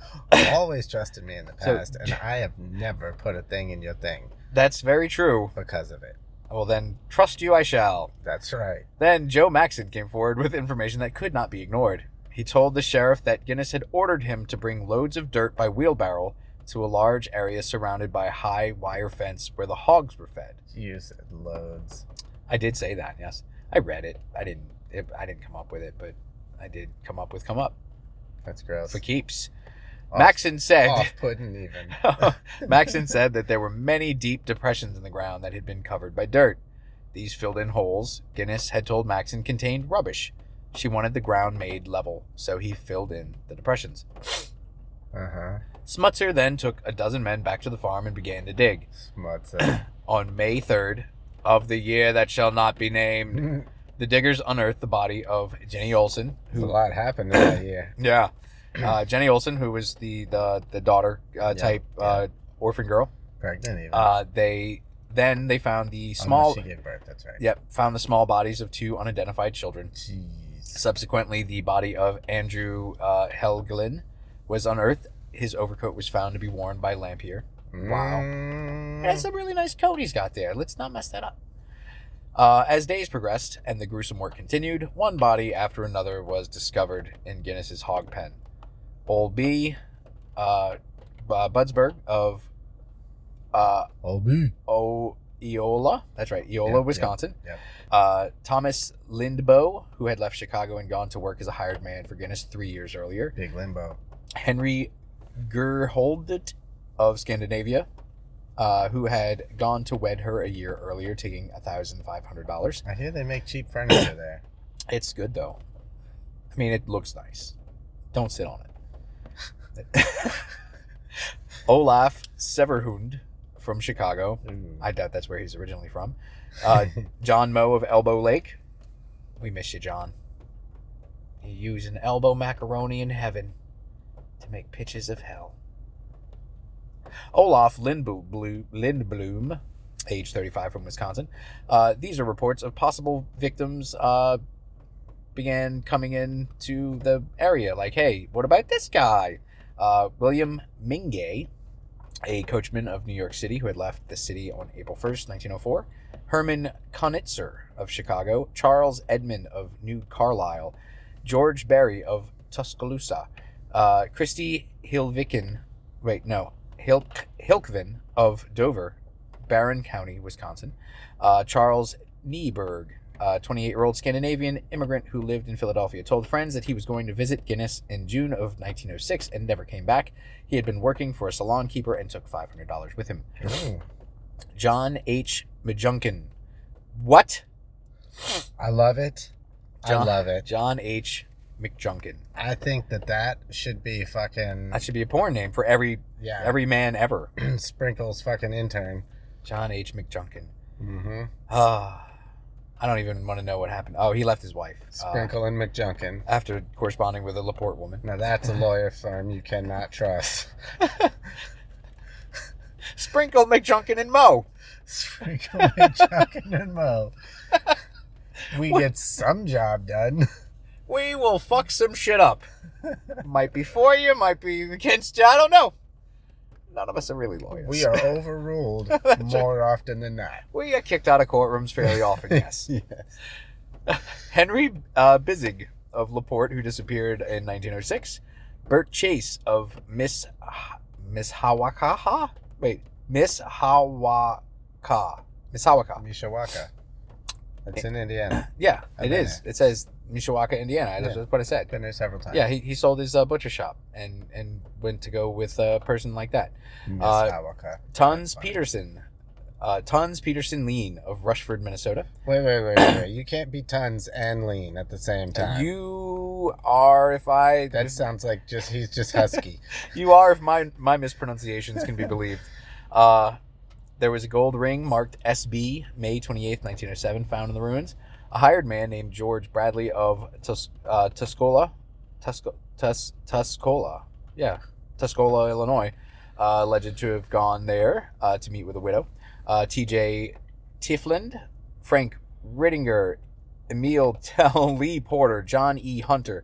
always trusted me in the So- past, and I have never put a thing in your thing That's very true. because of it. Well, then trust you I shall. That's right. Then Joe Maxson came forward with information that could not be ignored. He told the sheriff that Gunness had ordered him to bring loads of dirt by wheelbarrow to a large area surrounded by a high wire fence where the hogs were fed. You said loads. I did say that. Yes, I read it. I didn't. It, I didn't come up with it, but I did come up with come up That's gross. for keeps. Off- Maxson said. off-putting even. Maxson said that there were many deep depressions in the ground that had been covered by dirt. These filled in holes Gunness had told Maxson contained rubbish. She wanted the ground made level, so he filled in the depressions. Uh huh. Smutzer then took a dozen men back to the farm and began to dig. Smutzer. On May 3rd of the year that shall not be named, the diggers unearthed the body of Jenny Olson, There's a lot happened in that year. Yeah, uh, Jenny Olson, who was the the the daughter uh, Yeah, type uh, orphan girl. Pregnant even. Uh, they then they found the Unless small. She gave birth. That's right. Yep, found the small bodies of two unidentified children. Jeez. Subsequently, the body of Andrew uh, Helgelien was unearthed. His overcoat was found to be worn by Lamphere. Wow. Mm. That's a really nice coat he's got there. Let's not mess that up. Uh, as days progressed and the gruesome work continued, one body after another was discovered in Gunness's hog pen. Old B, uh, uh, Budsberg of uh, I'll be. O Iola, that's right, Iola, Yep, yep, Wisconsin. yep. Uh, Thomas Lindbo, who had left Chicago and gone to work as a hired man for Gunness three years earlier. Big limbo. Henry Gurholt of Scandinavia, uh, who had gone to wed her a year earlier, taking $1,500. I hear they make cheap furniture there. It's good, though. I mean, it looks nice. Don't sit on it. Olaf Severhund from Chicago. Ooh. I doubt that's where he's originally from. Uh, John Moe of Elbow Lake. We miss you, John. You use an elbow macaroni in heaven to make pitches of hell. Olaf Lindblom, Lindblom age 35 from Wisconsin. Uh, these are reports of possible victims uh, began coming in to the area. Like, hey, what about this guy? Uh, William Mingay, a coachman of New York City who had left the city on April 1st, 1904. Herman Konitzer of Chicago. Charles Edmond of New Carlisle. George Berry of Tuscaloosa. Uh, Christy Hilviken, wait, no, Hilk, Hilkvin of Dover, Barron County, Wisconsin. Uh, Charles Nieberg, 28 year old Scandinavian immigrant who lived in Philadelphia, told friends that he was going to visit Gunness in June of 1906 and never came back. He had been working for a salon keeper and took $500 with him. John H. Majunkin. What? I love it. John- I love it. John H. McJunkin. I think that that should be fucking That should be a porn name for every yeah. every man ever. Sprinkles fucking intern. John H. McJunkin. Mm-hmm. Ah, I don't even want to know what happened. Oh, he left his wife uh, Sprinkle and McJunkin. after corresponding with a Laporte woman. Now that's a lawyer firm you cannot trust. Sprinkle McJunkin and Mo. Sprinkle McJunkin and Mo. We get some job done. We will fuck some shit up. might be for you, might be against you. I don't know. None of us are really lawyers. We are overruled more often than not. We get kicked out of courtrooms fairly often. Yes. Yes. Henry uh, Bizig of Laporte, who disappeared in 1906. Bert Chase of Miss Miss Hawakaha. Wait, Miss Hawaka. Miss Hawaka. Mishawaka. That's in Indiana. Yeah, I've it is. It says Mishawaka, Indiana. That's, Yeah. that's what I said. Been there several times. Yeah, he, he sold his uh, butcher shop and and went to go with a person like that. Uh, Mishawaka. Tons Peterson. Uh, Tons Peterson Lean of Rushford, Minnesota. Wait, wait, wait, wait. You can't be tons and lean at the same time. You are, if I that sounds like just he's just husky. You are, if my my mispronunciations can be believed. Uh, there was a gold ring marked SB, May 28th, 1907, found in the ruins. A hired man named George Bradley of Tus- uh, Tuscola, Tusco- Tus- Tuscola, yeah, Tuscola, Illinois, uh, alleged to have gone there uh, to meet with a widow. Uh, T.J. Tifland, Frank Rittinger, Emil Tell, Lee Porter, John E. Hunter,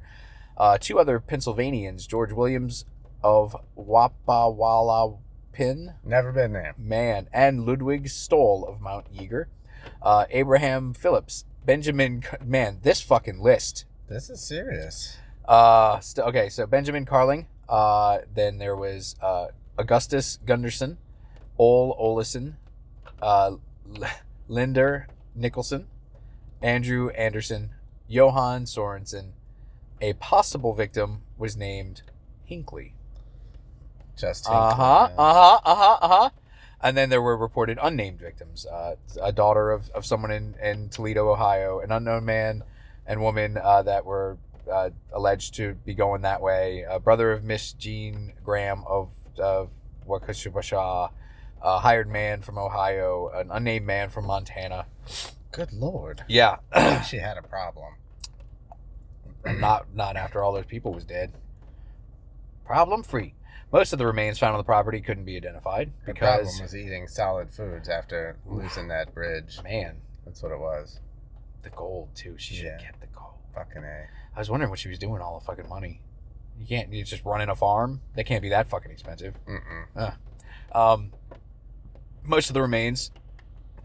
uh, two other Pennsylvanians, George Williams of Wapawala Pin. Never been there. man, and Ludwig Stoll of Mount Eager, uh, Abraham Phillips, Benjamin, man, this fucking list. This is serious. Uh, st- okay, so Benjamin Carling, uh, then there was uh, Augustus Gunderson, Ole Olison, uh, L- Linder Nicholson, Andrew Anderson, Johan Sorensen. A possible victim was named Hinkley. Just Uh huh. Uh huh. Uh huh. Uh huh. And then there were reported unnamed victims. Uh, a daughter of, of someone in, in Toledo, Ohio, an unknown man and woman uh, that were uh, alleged to be going that way. A brother of Miss Jean Graham of, of Waukesha, a hired man from Ohio, an unnamed man from Montana. Good lord. Yeah. she had a problem. not not after all those people was dead. Problem free. Most of the remains found on the property couldn't be identified The because problem was eating solid foods after losing that bridge. man, That's what it was. the gold too. She should have Yeah. kept the gold. Fucking A. I was wondering what she was doing with all the fucking money. You can't you just running a farm. They can't be that fucking expensive. Mm-mm. Um, most of the remains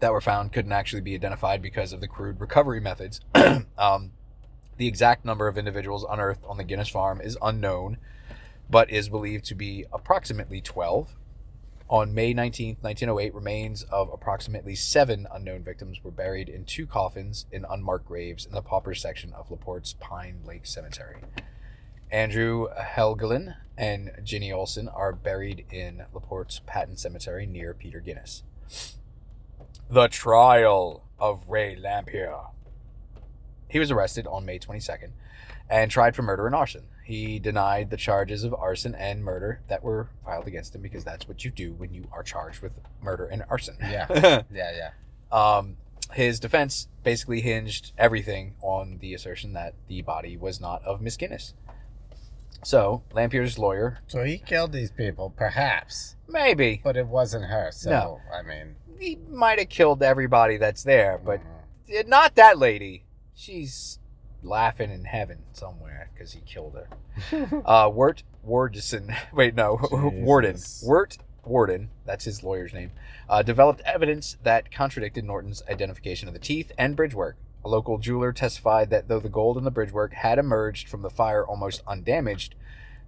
that were found couldn't actually be identified because of the crude recovery methods. um, the exact number of individuals unearthed on the Gunness farm is unknown, but is believed to be approximately 12. On May 19th, 1908, remains of approximately seven unknown victims were buried in two coffins in unmarked graves in the paupers section of Laporte's Pine Lake Cemetery. Andrew Helgelien and Ginny Olson are buried in Laporte's Patton Cemetery near Peter Gunness. The trial of Ray Lamphere. He was arrested on May 22nd and tried for murder and arson. He denied the charges of arson and murder that were filed against him because that's what you do when you are charged with murder and arson. Yeah. Yeah, yeah. um, his defense basically hinged everything on the assertion that the body was not of Miss Gunness. So, Lamphere's lawyer, So he killed these people, perhaps, maybe, but it wasn't her. So No. I mean, he might have killed everybody that's there, but mhm. not that lady. She's laughing in heaven somewhere because he killed her. uh, Wirt Wardison, wait, no, Warden. Wirt Worden, that's his lawyer's name, uh, developed evidence that contradicted Norton's identification of the teeth and bridgework. A local jeweler testified that though the gold in the bridgework had emerged from the fire almost undamaged,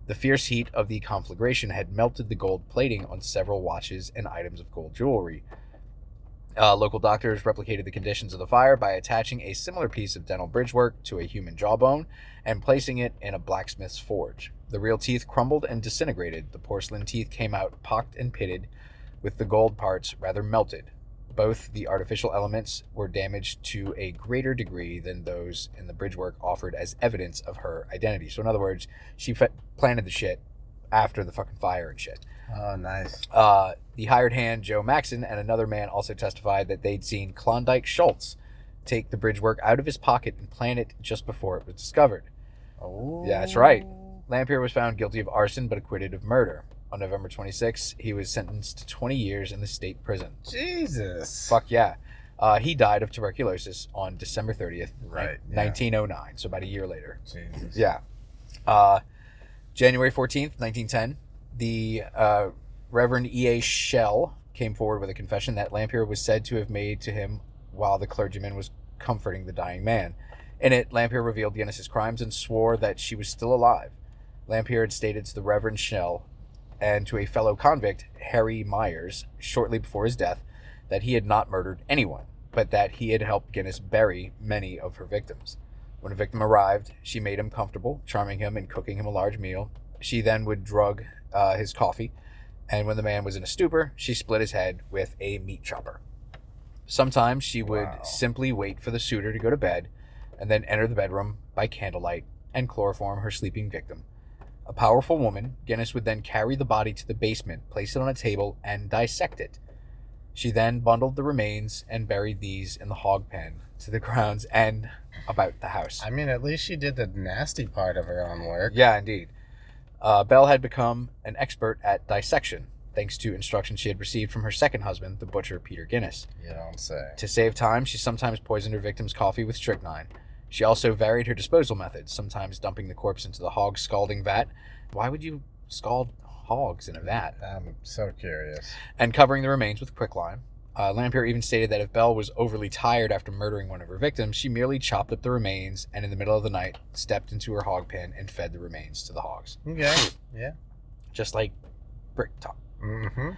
The fierce heat of the conflagration had melted the gold plating on several watches and items of gold jewelry. Uh, local doctors replicated the conditions of the fire by attaching a similar piece of dental bridgework to a human jawbone and placing it in a blacksmith's forge. The real teeth crumbled and disintegrated. The porcelain teeth came out pocked and pitted, with the gold parts rather melted. Both the artificial elements were damaged to a greater degree than those in the bridgework offered as evidence of her identity. So, in other words, she fe- planted the shit after the fucking fire and shit. Oh, nice. Uh, the hired hand, Joe Maxson, and another man also testified that they'd seen Klondike Schultz take the bridge work out of his pocket and plant it just before it was discovered. Oh, Yeah, that's right. Lamphere was found guilty of arson but acquitted of murder. On November 26, he was sentenced to 20 years in the state prison. Jesus. Fuck yeah. Uh, he died of tuberculosis on December 30th, Right, ni- yeah. 1909, so about a year later. Jesus. Yeah. Uh, January 14th, 1910, the uh, Reverend E.A. Schell came forward with a confession that Lamphere was said to have made to him while the clergyman was comforting the dying man. In it, Lamphere revealed Gunness's crimes and swore that she was still alive. Lamphere had stated to the Reverend Schell and to a fellow convict, Harry Myers, shortly before his death, that he had not murdered anyone, but that he had helped Gunness bury many of her victims. When a victim arrived, she made him comfortable, charming him and cooking him a large meal. She then would drug uh, his coffee, and when the man was in a stupor, she split his head with a meat chopper. Sometimes she would Wow. simply wait for the suitor to go to bed and then enter the bedroom by candlelight and chloroform her sleeping victim. A powerful woman, Gunness would then carry the body to the basement, place it on a table, and dissect it. She then bundled the remains and buried these in the hog pen to the grounds and about the house. I mean, at least she did the nasty part of her own work. Yeah, indeed. Uh, Belle had become an expert at dissection, thanks to instructions she had received from her second husband, the butcher Peter Gunness. You don't say. To save time, she sometimes poisoned her victim's coffee with strychnine. She also varied her disposal methods, sometimes dumping the corpse into the hog scalding vat. Why would you scald hogs in a vat? I'm so curious. And covering the remains with quicklime. Uh, Lamphere even stated that if Belle was overly tired after murdering one of her victims, she merely chopped up the remains and in the middle of the night stepped into her hog pen and fed the remains to the hogs. Okay. Yeah. Just like Bricktop. Mm-hmm.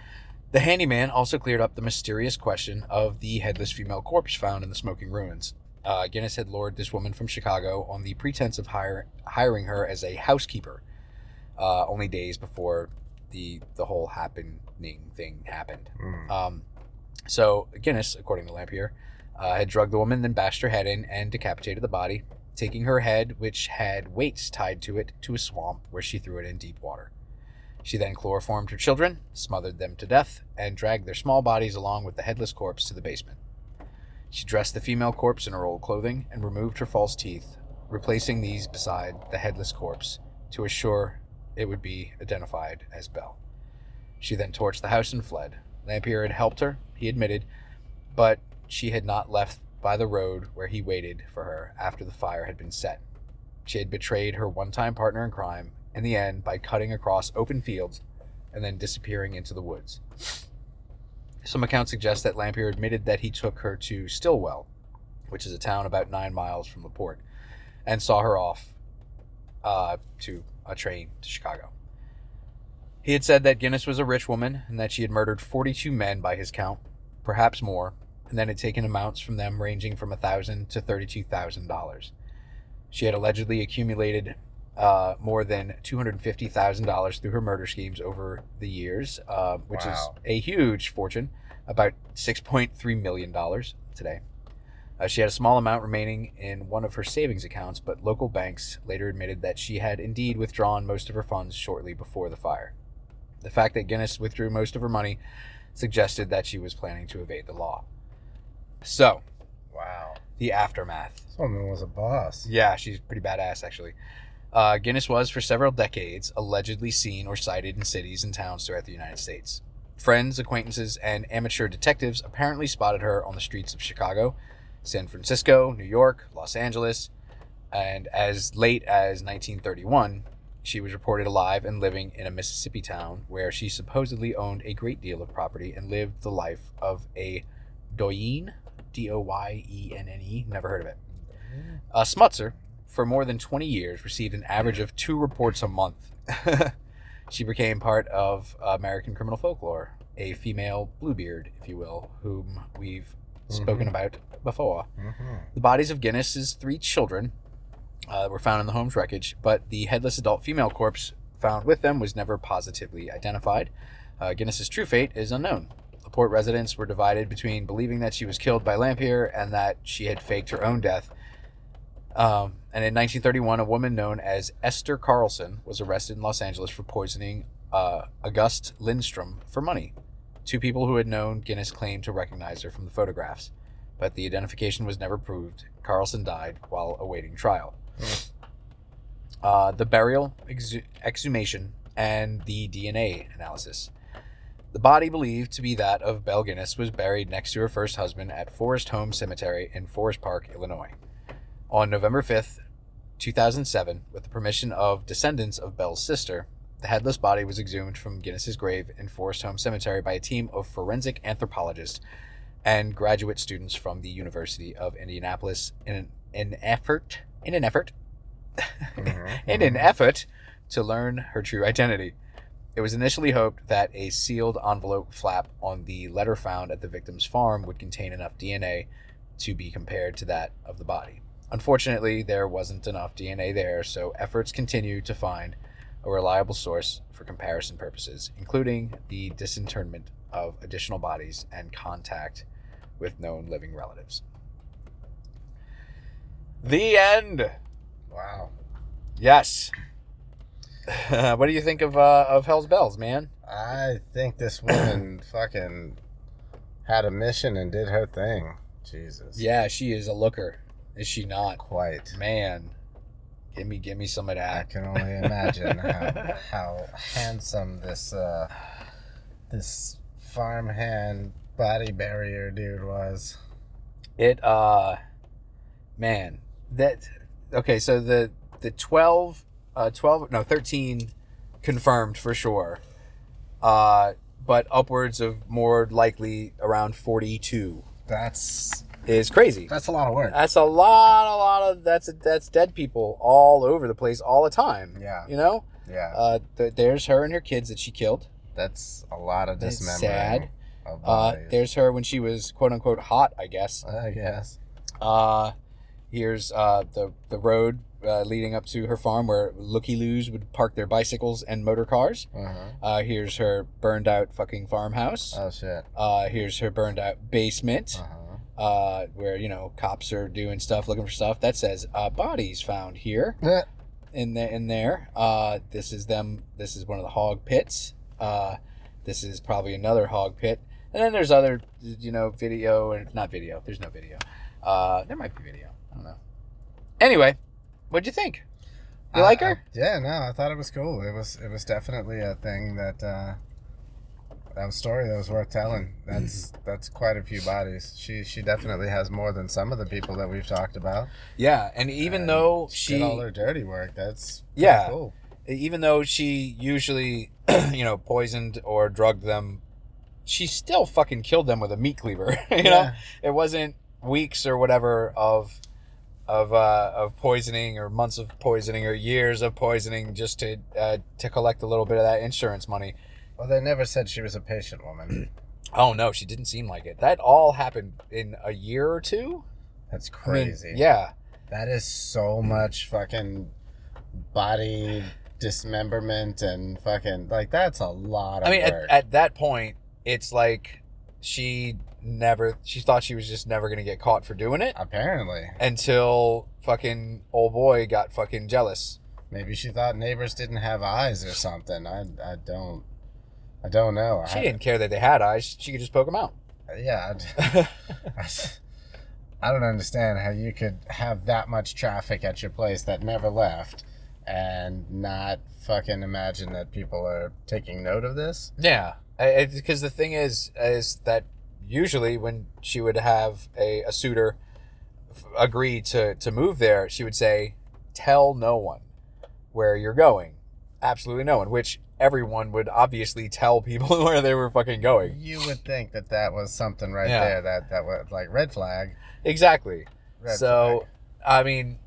The handyman also cleared up the mysterious question of the headless female corpse found in the smoking ruins. Uh, Gunness had lured this woman from Chicago on the pretense of hire, hiring her as a housekeeper, uh, only days before the the whole happening thing happened. Mm. Um, so Gunness, according to Lamphere, uh, had drugged the woman, then bashed her head in and decapitated the body, taking her head, which had weights tied to it, to a swamp where she threw it in deep water. She then chloroformed her children, smothered them to death, and dragged their small bodies along with the headless corpse to the basement. She dressed the female corpse in her old clothing and removed her false teeth, replacing these beside the headless corpse to assure it would be identified as Belle. She then torched the house and fled. Lamphere had helped her, he admitted, but she had not left by the road where he waited for her after the fire had been set. She had betrayed her one time partner in crime, in the end, by cutting across open fields and then disappearing into the woods. Some accounts suggest that Lamphere admitted that he took her to Stillwell, which is a town about nine miles from the port, and saw her off uh, to a train to Chicago. He had said that Gunness was a rich woman and that she had murdered 42 men by his count, perhaps more, and then had taken amounts from them ranging from 1,000 to $32,000. She had allegedly accumulated uh, more than $250,000 through her murder schemes over the years, uh, which Wow. is a huge fortune, about $6.3 million today. Uh, she had a small amount remaining in one of her savings accounts, but local banks later admitted that she had indeed withdrawn most of her funds shortly before the fire. The fact that Gunness withdrew most of her money suggested that she was planning to evade the law. So, Wow. the aftermath. This woman was a boss. Yeah, she's pretty badass, actually. Uh, Gunness was, for several decades, allegedly seen or sighted in cities and towns throughout the United States. Friends, acquaintances, and amateur detectives apparently spotted her on the streets of Chicago, San Francisco, New York, Los Angeles, and as late as 1931, she was reported alive and living in a Mississippi town where she supposedly owned a great deal of property and lived the life of a doyenne, D O Y E N N E, never heard of it. Uh, Smutzer, for more than 20 years, received an average of two reports a month. she became part of American criminal folklore, a female Bluebeard, if you will, whom we've spoken Mhm. about before. Mhm. The bodies of Gunness's three children uh, were found in the home's wreckage, but the headless adult female corpse found with them was never positively identified. Uh, Gunness's true fate is unknown. Laporte residents were divided between believing that she was killed by Lamphere and that she had faked her own death. Um, and in 1931, a woman known as Esther Carlson was arrested in Los Angeles for poisoning uh, Auguste Lindstrom for money. Two people who had known Gunness claimed to recognize her from the photographs, but the identification was never proved. Carlson died while awaiting trial. Uh, the burial, exhu- exhumation, and the DNA analysis. The body believed to be that of Belle Gunness was buried next to her first husband at Forest Home Cemetery in Forest Park, Illinois. On November 5th, 2007, with the permission of descendants of Belle's sister, the headless body was exhumed from Gunness's grave in Forest Home Cemetery by a team of forensic anthropologists and graduate students from the University of Indianapolis in an, an effort in an effort Mhm. in an effort to learn her true identity. It was initially hoped that a sealed envelope flap on the letter found at the victim's farm would contain enough DNA to be compared to that of the body. Unfortunately, there wasn't enough DNA there, so efforts continue to find a reliable source for comparison purposes, including the disinterment of additional bodies and contact with known living relatives. The end. Wow. Yes. what do you think of uh, of Hell's Bells, man? I think this woman fucking had a mission and did her thing. Jesus. Yeah, she is a looker, is she not? Quite. Man, give me give me some of that. I can only imagine how how handsome this uh this farmhand body barrier dude was. It uh, man, that okay. So the the 12, uh, 12 no thirteen confirmed for sure. Uh, but upwards of more likely around forty two That's is crazy. that's a lot of work. That's a lot, a lot of that's that's dead people all over the place all the time. Yeah. you know. Yeah. Uh, th- there's her and her kids that she killed. That's a lot of dismembering sad. of Uh, there's her when she was quote unquote hot, I guess. I guess. Uh, here's uh, the the road uh, leading up to her farm where looky loos would park their bicycles and motor cars. Uh-huh. Uh, here's her burned out fucking farmhouse. Oh shit. Uh, here's her burned out basement. Uh-huh. Uh, where you know cops are doing stuff, looking for stuff. That says uh, bodies found here. Eh, in there in there uh this is them this is one of the hog pits uh this is probably another hog pit and then there's other you know video and not video there's no video uh there might be video don't know anyway what'd you think you I- like I- her yeah, no, I thought it was cool. It was it was definitely a thing that uh that was story that was worth telling. That's that's quite a few bodies. She she definitely has more than some of the people that we've talked about. yeah and even And though she did all her dirty work. That's Yeah. cool. even though she usually you know poisoned or drugged them she still fucking killed them with a meat cleaver you know it wasn't weeks or whatever of of uh, of poisoning or months of poisoning or years of poisoning just to uh, to collect a little bit of that insurance money. Well, they never said she was a patient woman. Oh no, she didn't seem like it. That all happened in a year or two. That's I mean, crazy. yeah, That is so much fucking body dismemberment and fucking like that's a lot of I mean, at, at that point, it's like she never. She thought she was just never gonna get caught for doing it Apparently. until fucking old boy got fucking jealous. Maybe she thought neighbors didn't have eyes or something. I, I don't I don't know. She I, didn't care that they had eyes. She could just poke them out. Uh, yeah. I, I don't understand how you could have that much traffic at your place that never left and not fucking imagine that people are taking note of this. Yeah, because the thing is, is that usually when she would have a, a suitor f- agree to to move there, she would say, "Tell no one where you're going." Absolutely no one. Which everyone would obviously tell people where they were fucking going. You would think that that was something right Yeah. there that that was like red flag. Exactly. Red so, I mean,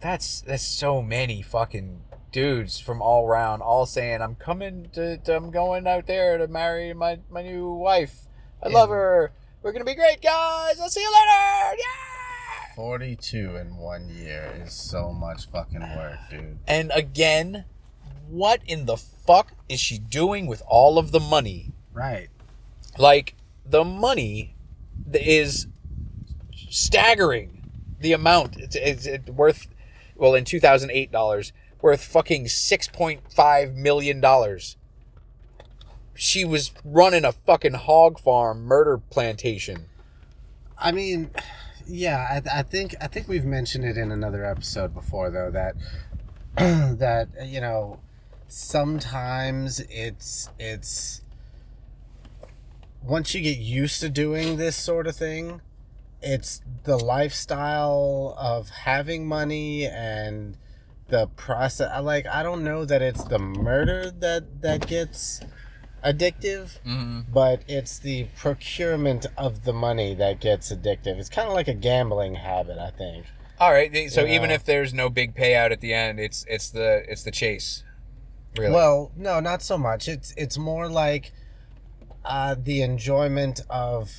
that's that's so many fucking dudes from all around, all saying, "I'm coming to, to I'm going out there to marry my my new wife. I love her. We're gonna be great guys. I'll see you later. Yeah." 42 in one year is so much fucking work, dude. And again, what in the fuck is she doing with all of the money? Right. Like the money is staggering. The amount it's, it's, it's worth, well, in two thousand eight dollars, worth fucking six point five million dollars. She was running a fucking hog farm, murder plantation. I mean, yeah, I, I think I think we've mentioned it in another episode before, though that that you know sometimes it's it's once you get used to doing this sort of thing, it's the lifestyle of having money and the process. Like I don't know that it's the murder that that gets addictive Mm-hmm. but it's the procurement of the money that gets addictive. It's kind of like a gambling habit, I think. All right, so Yeah. even if there's no big payout at the end, it's it's the it's the chase. Really? Well, no, not so much. It's it's more like uh, the enjoyment of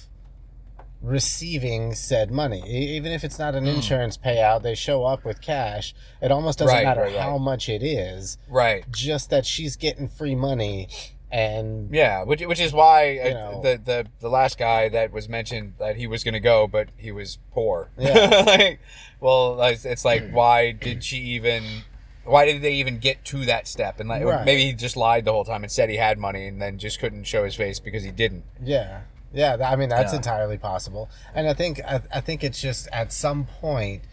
receiving said money. Even if it's not an Mm. insurance payout, they show up with cash. It almost doesn't Right, matter right. how much it is, right. just that she's getting free money and Yeah, which which is why uh, know. the the the last guy that was mentioned that he was going to go, but he was poor. Yeah. like, well, it's it's like why did she even? Why did they even get to that step? And like, Right. maybe he just lied the whole time and said he had money, and then just couldn't show his face because he didn't. Yeah, yeah. I mean, that's Yeah. entirely possible. And I think I, I think it's just at some point,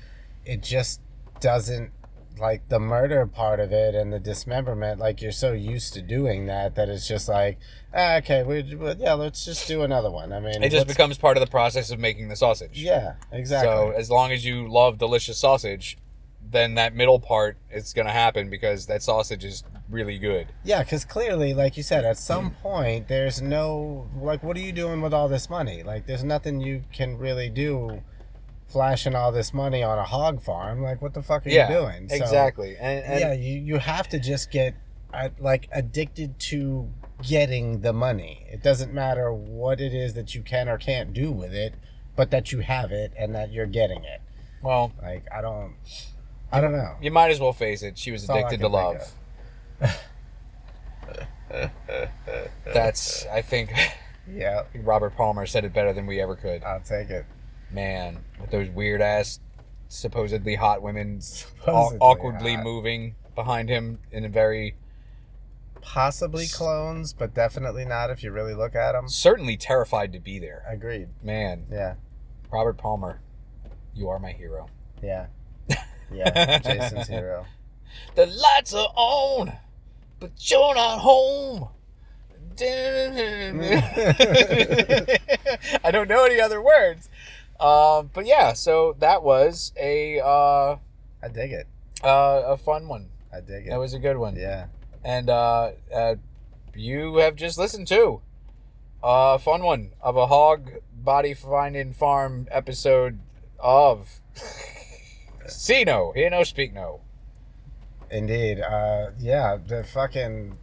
it just doesn't like the murder part of it and the dismemberment. Like you're so used to doing that that it's just like, ah, okay, we yeah, let's just do another one. I mean, It just becomes part of the process of making the sausage. yeah, exactly. So as long as you love delicious sausage, then that middle part is going to happen because that sausage is really good. Yeah, because clearly, like you said, at some point, there's no like, what are you doing with all this money? Like, there's nothing you can really do, flashing all this money on a hog farm. Like, what the fuck are yeah, you doing? So, exactly. And, and yeah, you you have to just get uh, like addicted to getting the money. It doesn't matter what it is that you can or can't do with it, but that you have it and that you're getting it. well, Like, I don't, I don't know. you might as well face it. She was That's addicted to love. That's I think Yeah, Robert Palmer said it better than we ever could. I'll take it. Man, with those weird ass, supposedly hot women Supposedly awkwardly hot. moving behind him in a very Possibly clones, but definitely not if you really look at them. certainly terrified to be there. Agreed. Man, Yeah. Robert Palmer, you are my hero. Yeah. Yeah. Jason's hero. The lights are on, but you're not home. I don't know any other words. Um, but yeah, so that was a uh, I dig it. uh, a fun one. I dig it. That was a good one. yeah. And uh, uh, you have just listened to a fun one of a hog body finding farm episode of See No, Hear No, Speak No. Indeed. Uh, yeah. The fucking.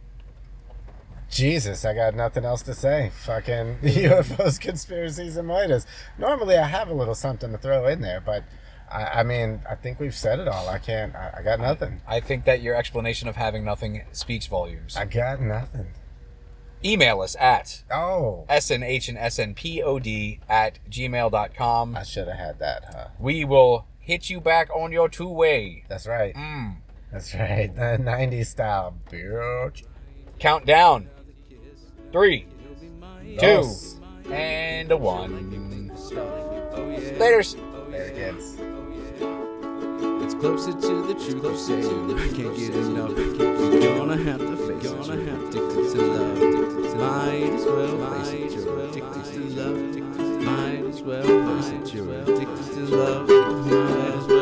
Jesus, I got nothing else to say. Fucking UFOs, conspiracies, and Midas. Normally, I have a little something to throw in there, but I, I mean, I think we've said it all. I can't. I, I got nothing. I think that your explanation of having nothing speaks volumes. I got nothing. Email us at Oh, SNH and SNPOD at gmail.com. I should have had that, huh? We will hit you back on your two way. That's right. Mm. That's right. The 90s style. Bitch. Countdown. Three, two, and a one. Laters. There it is. It's closer to the truth. Closer to the can't get enough. You're gonna have to face it. Gonna have to addicted to love. Might as well face it. You're addicted to love. Might as well face it. You're addicted to love.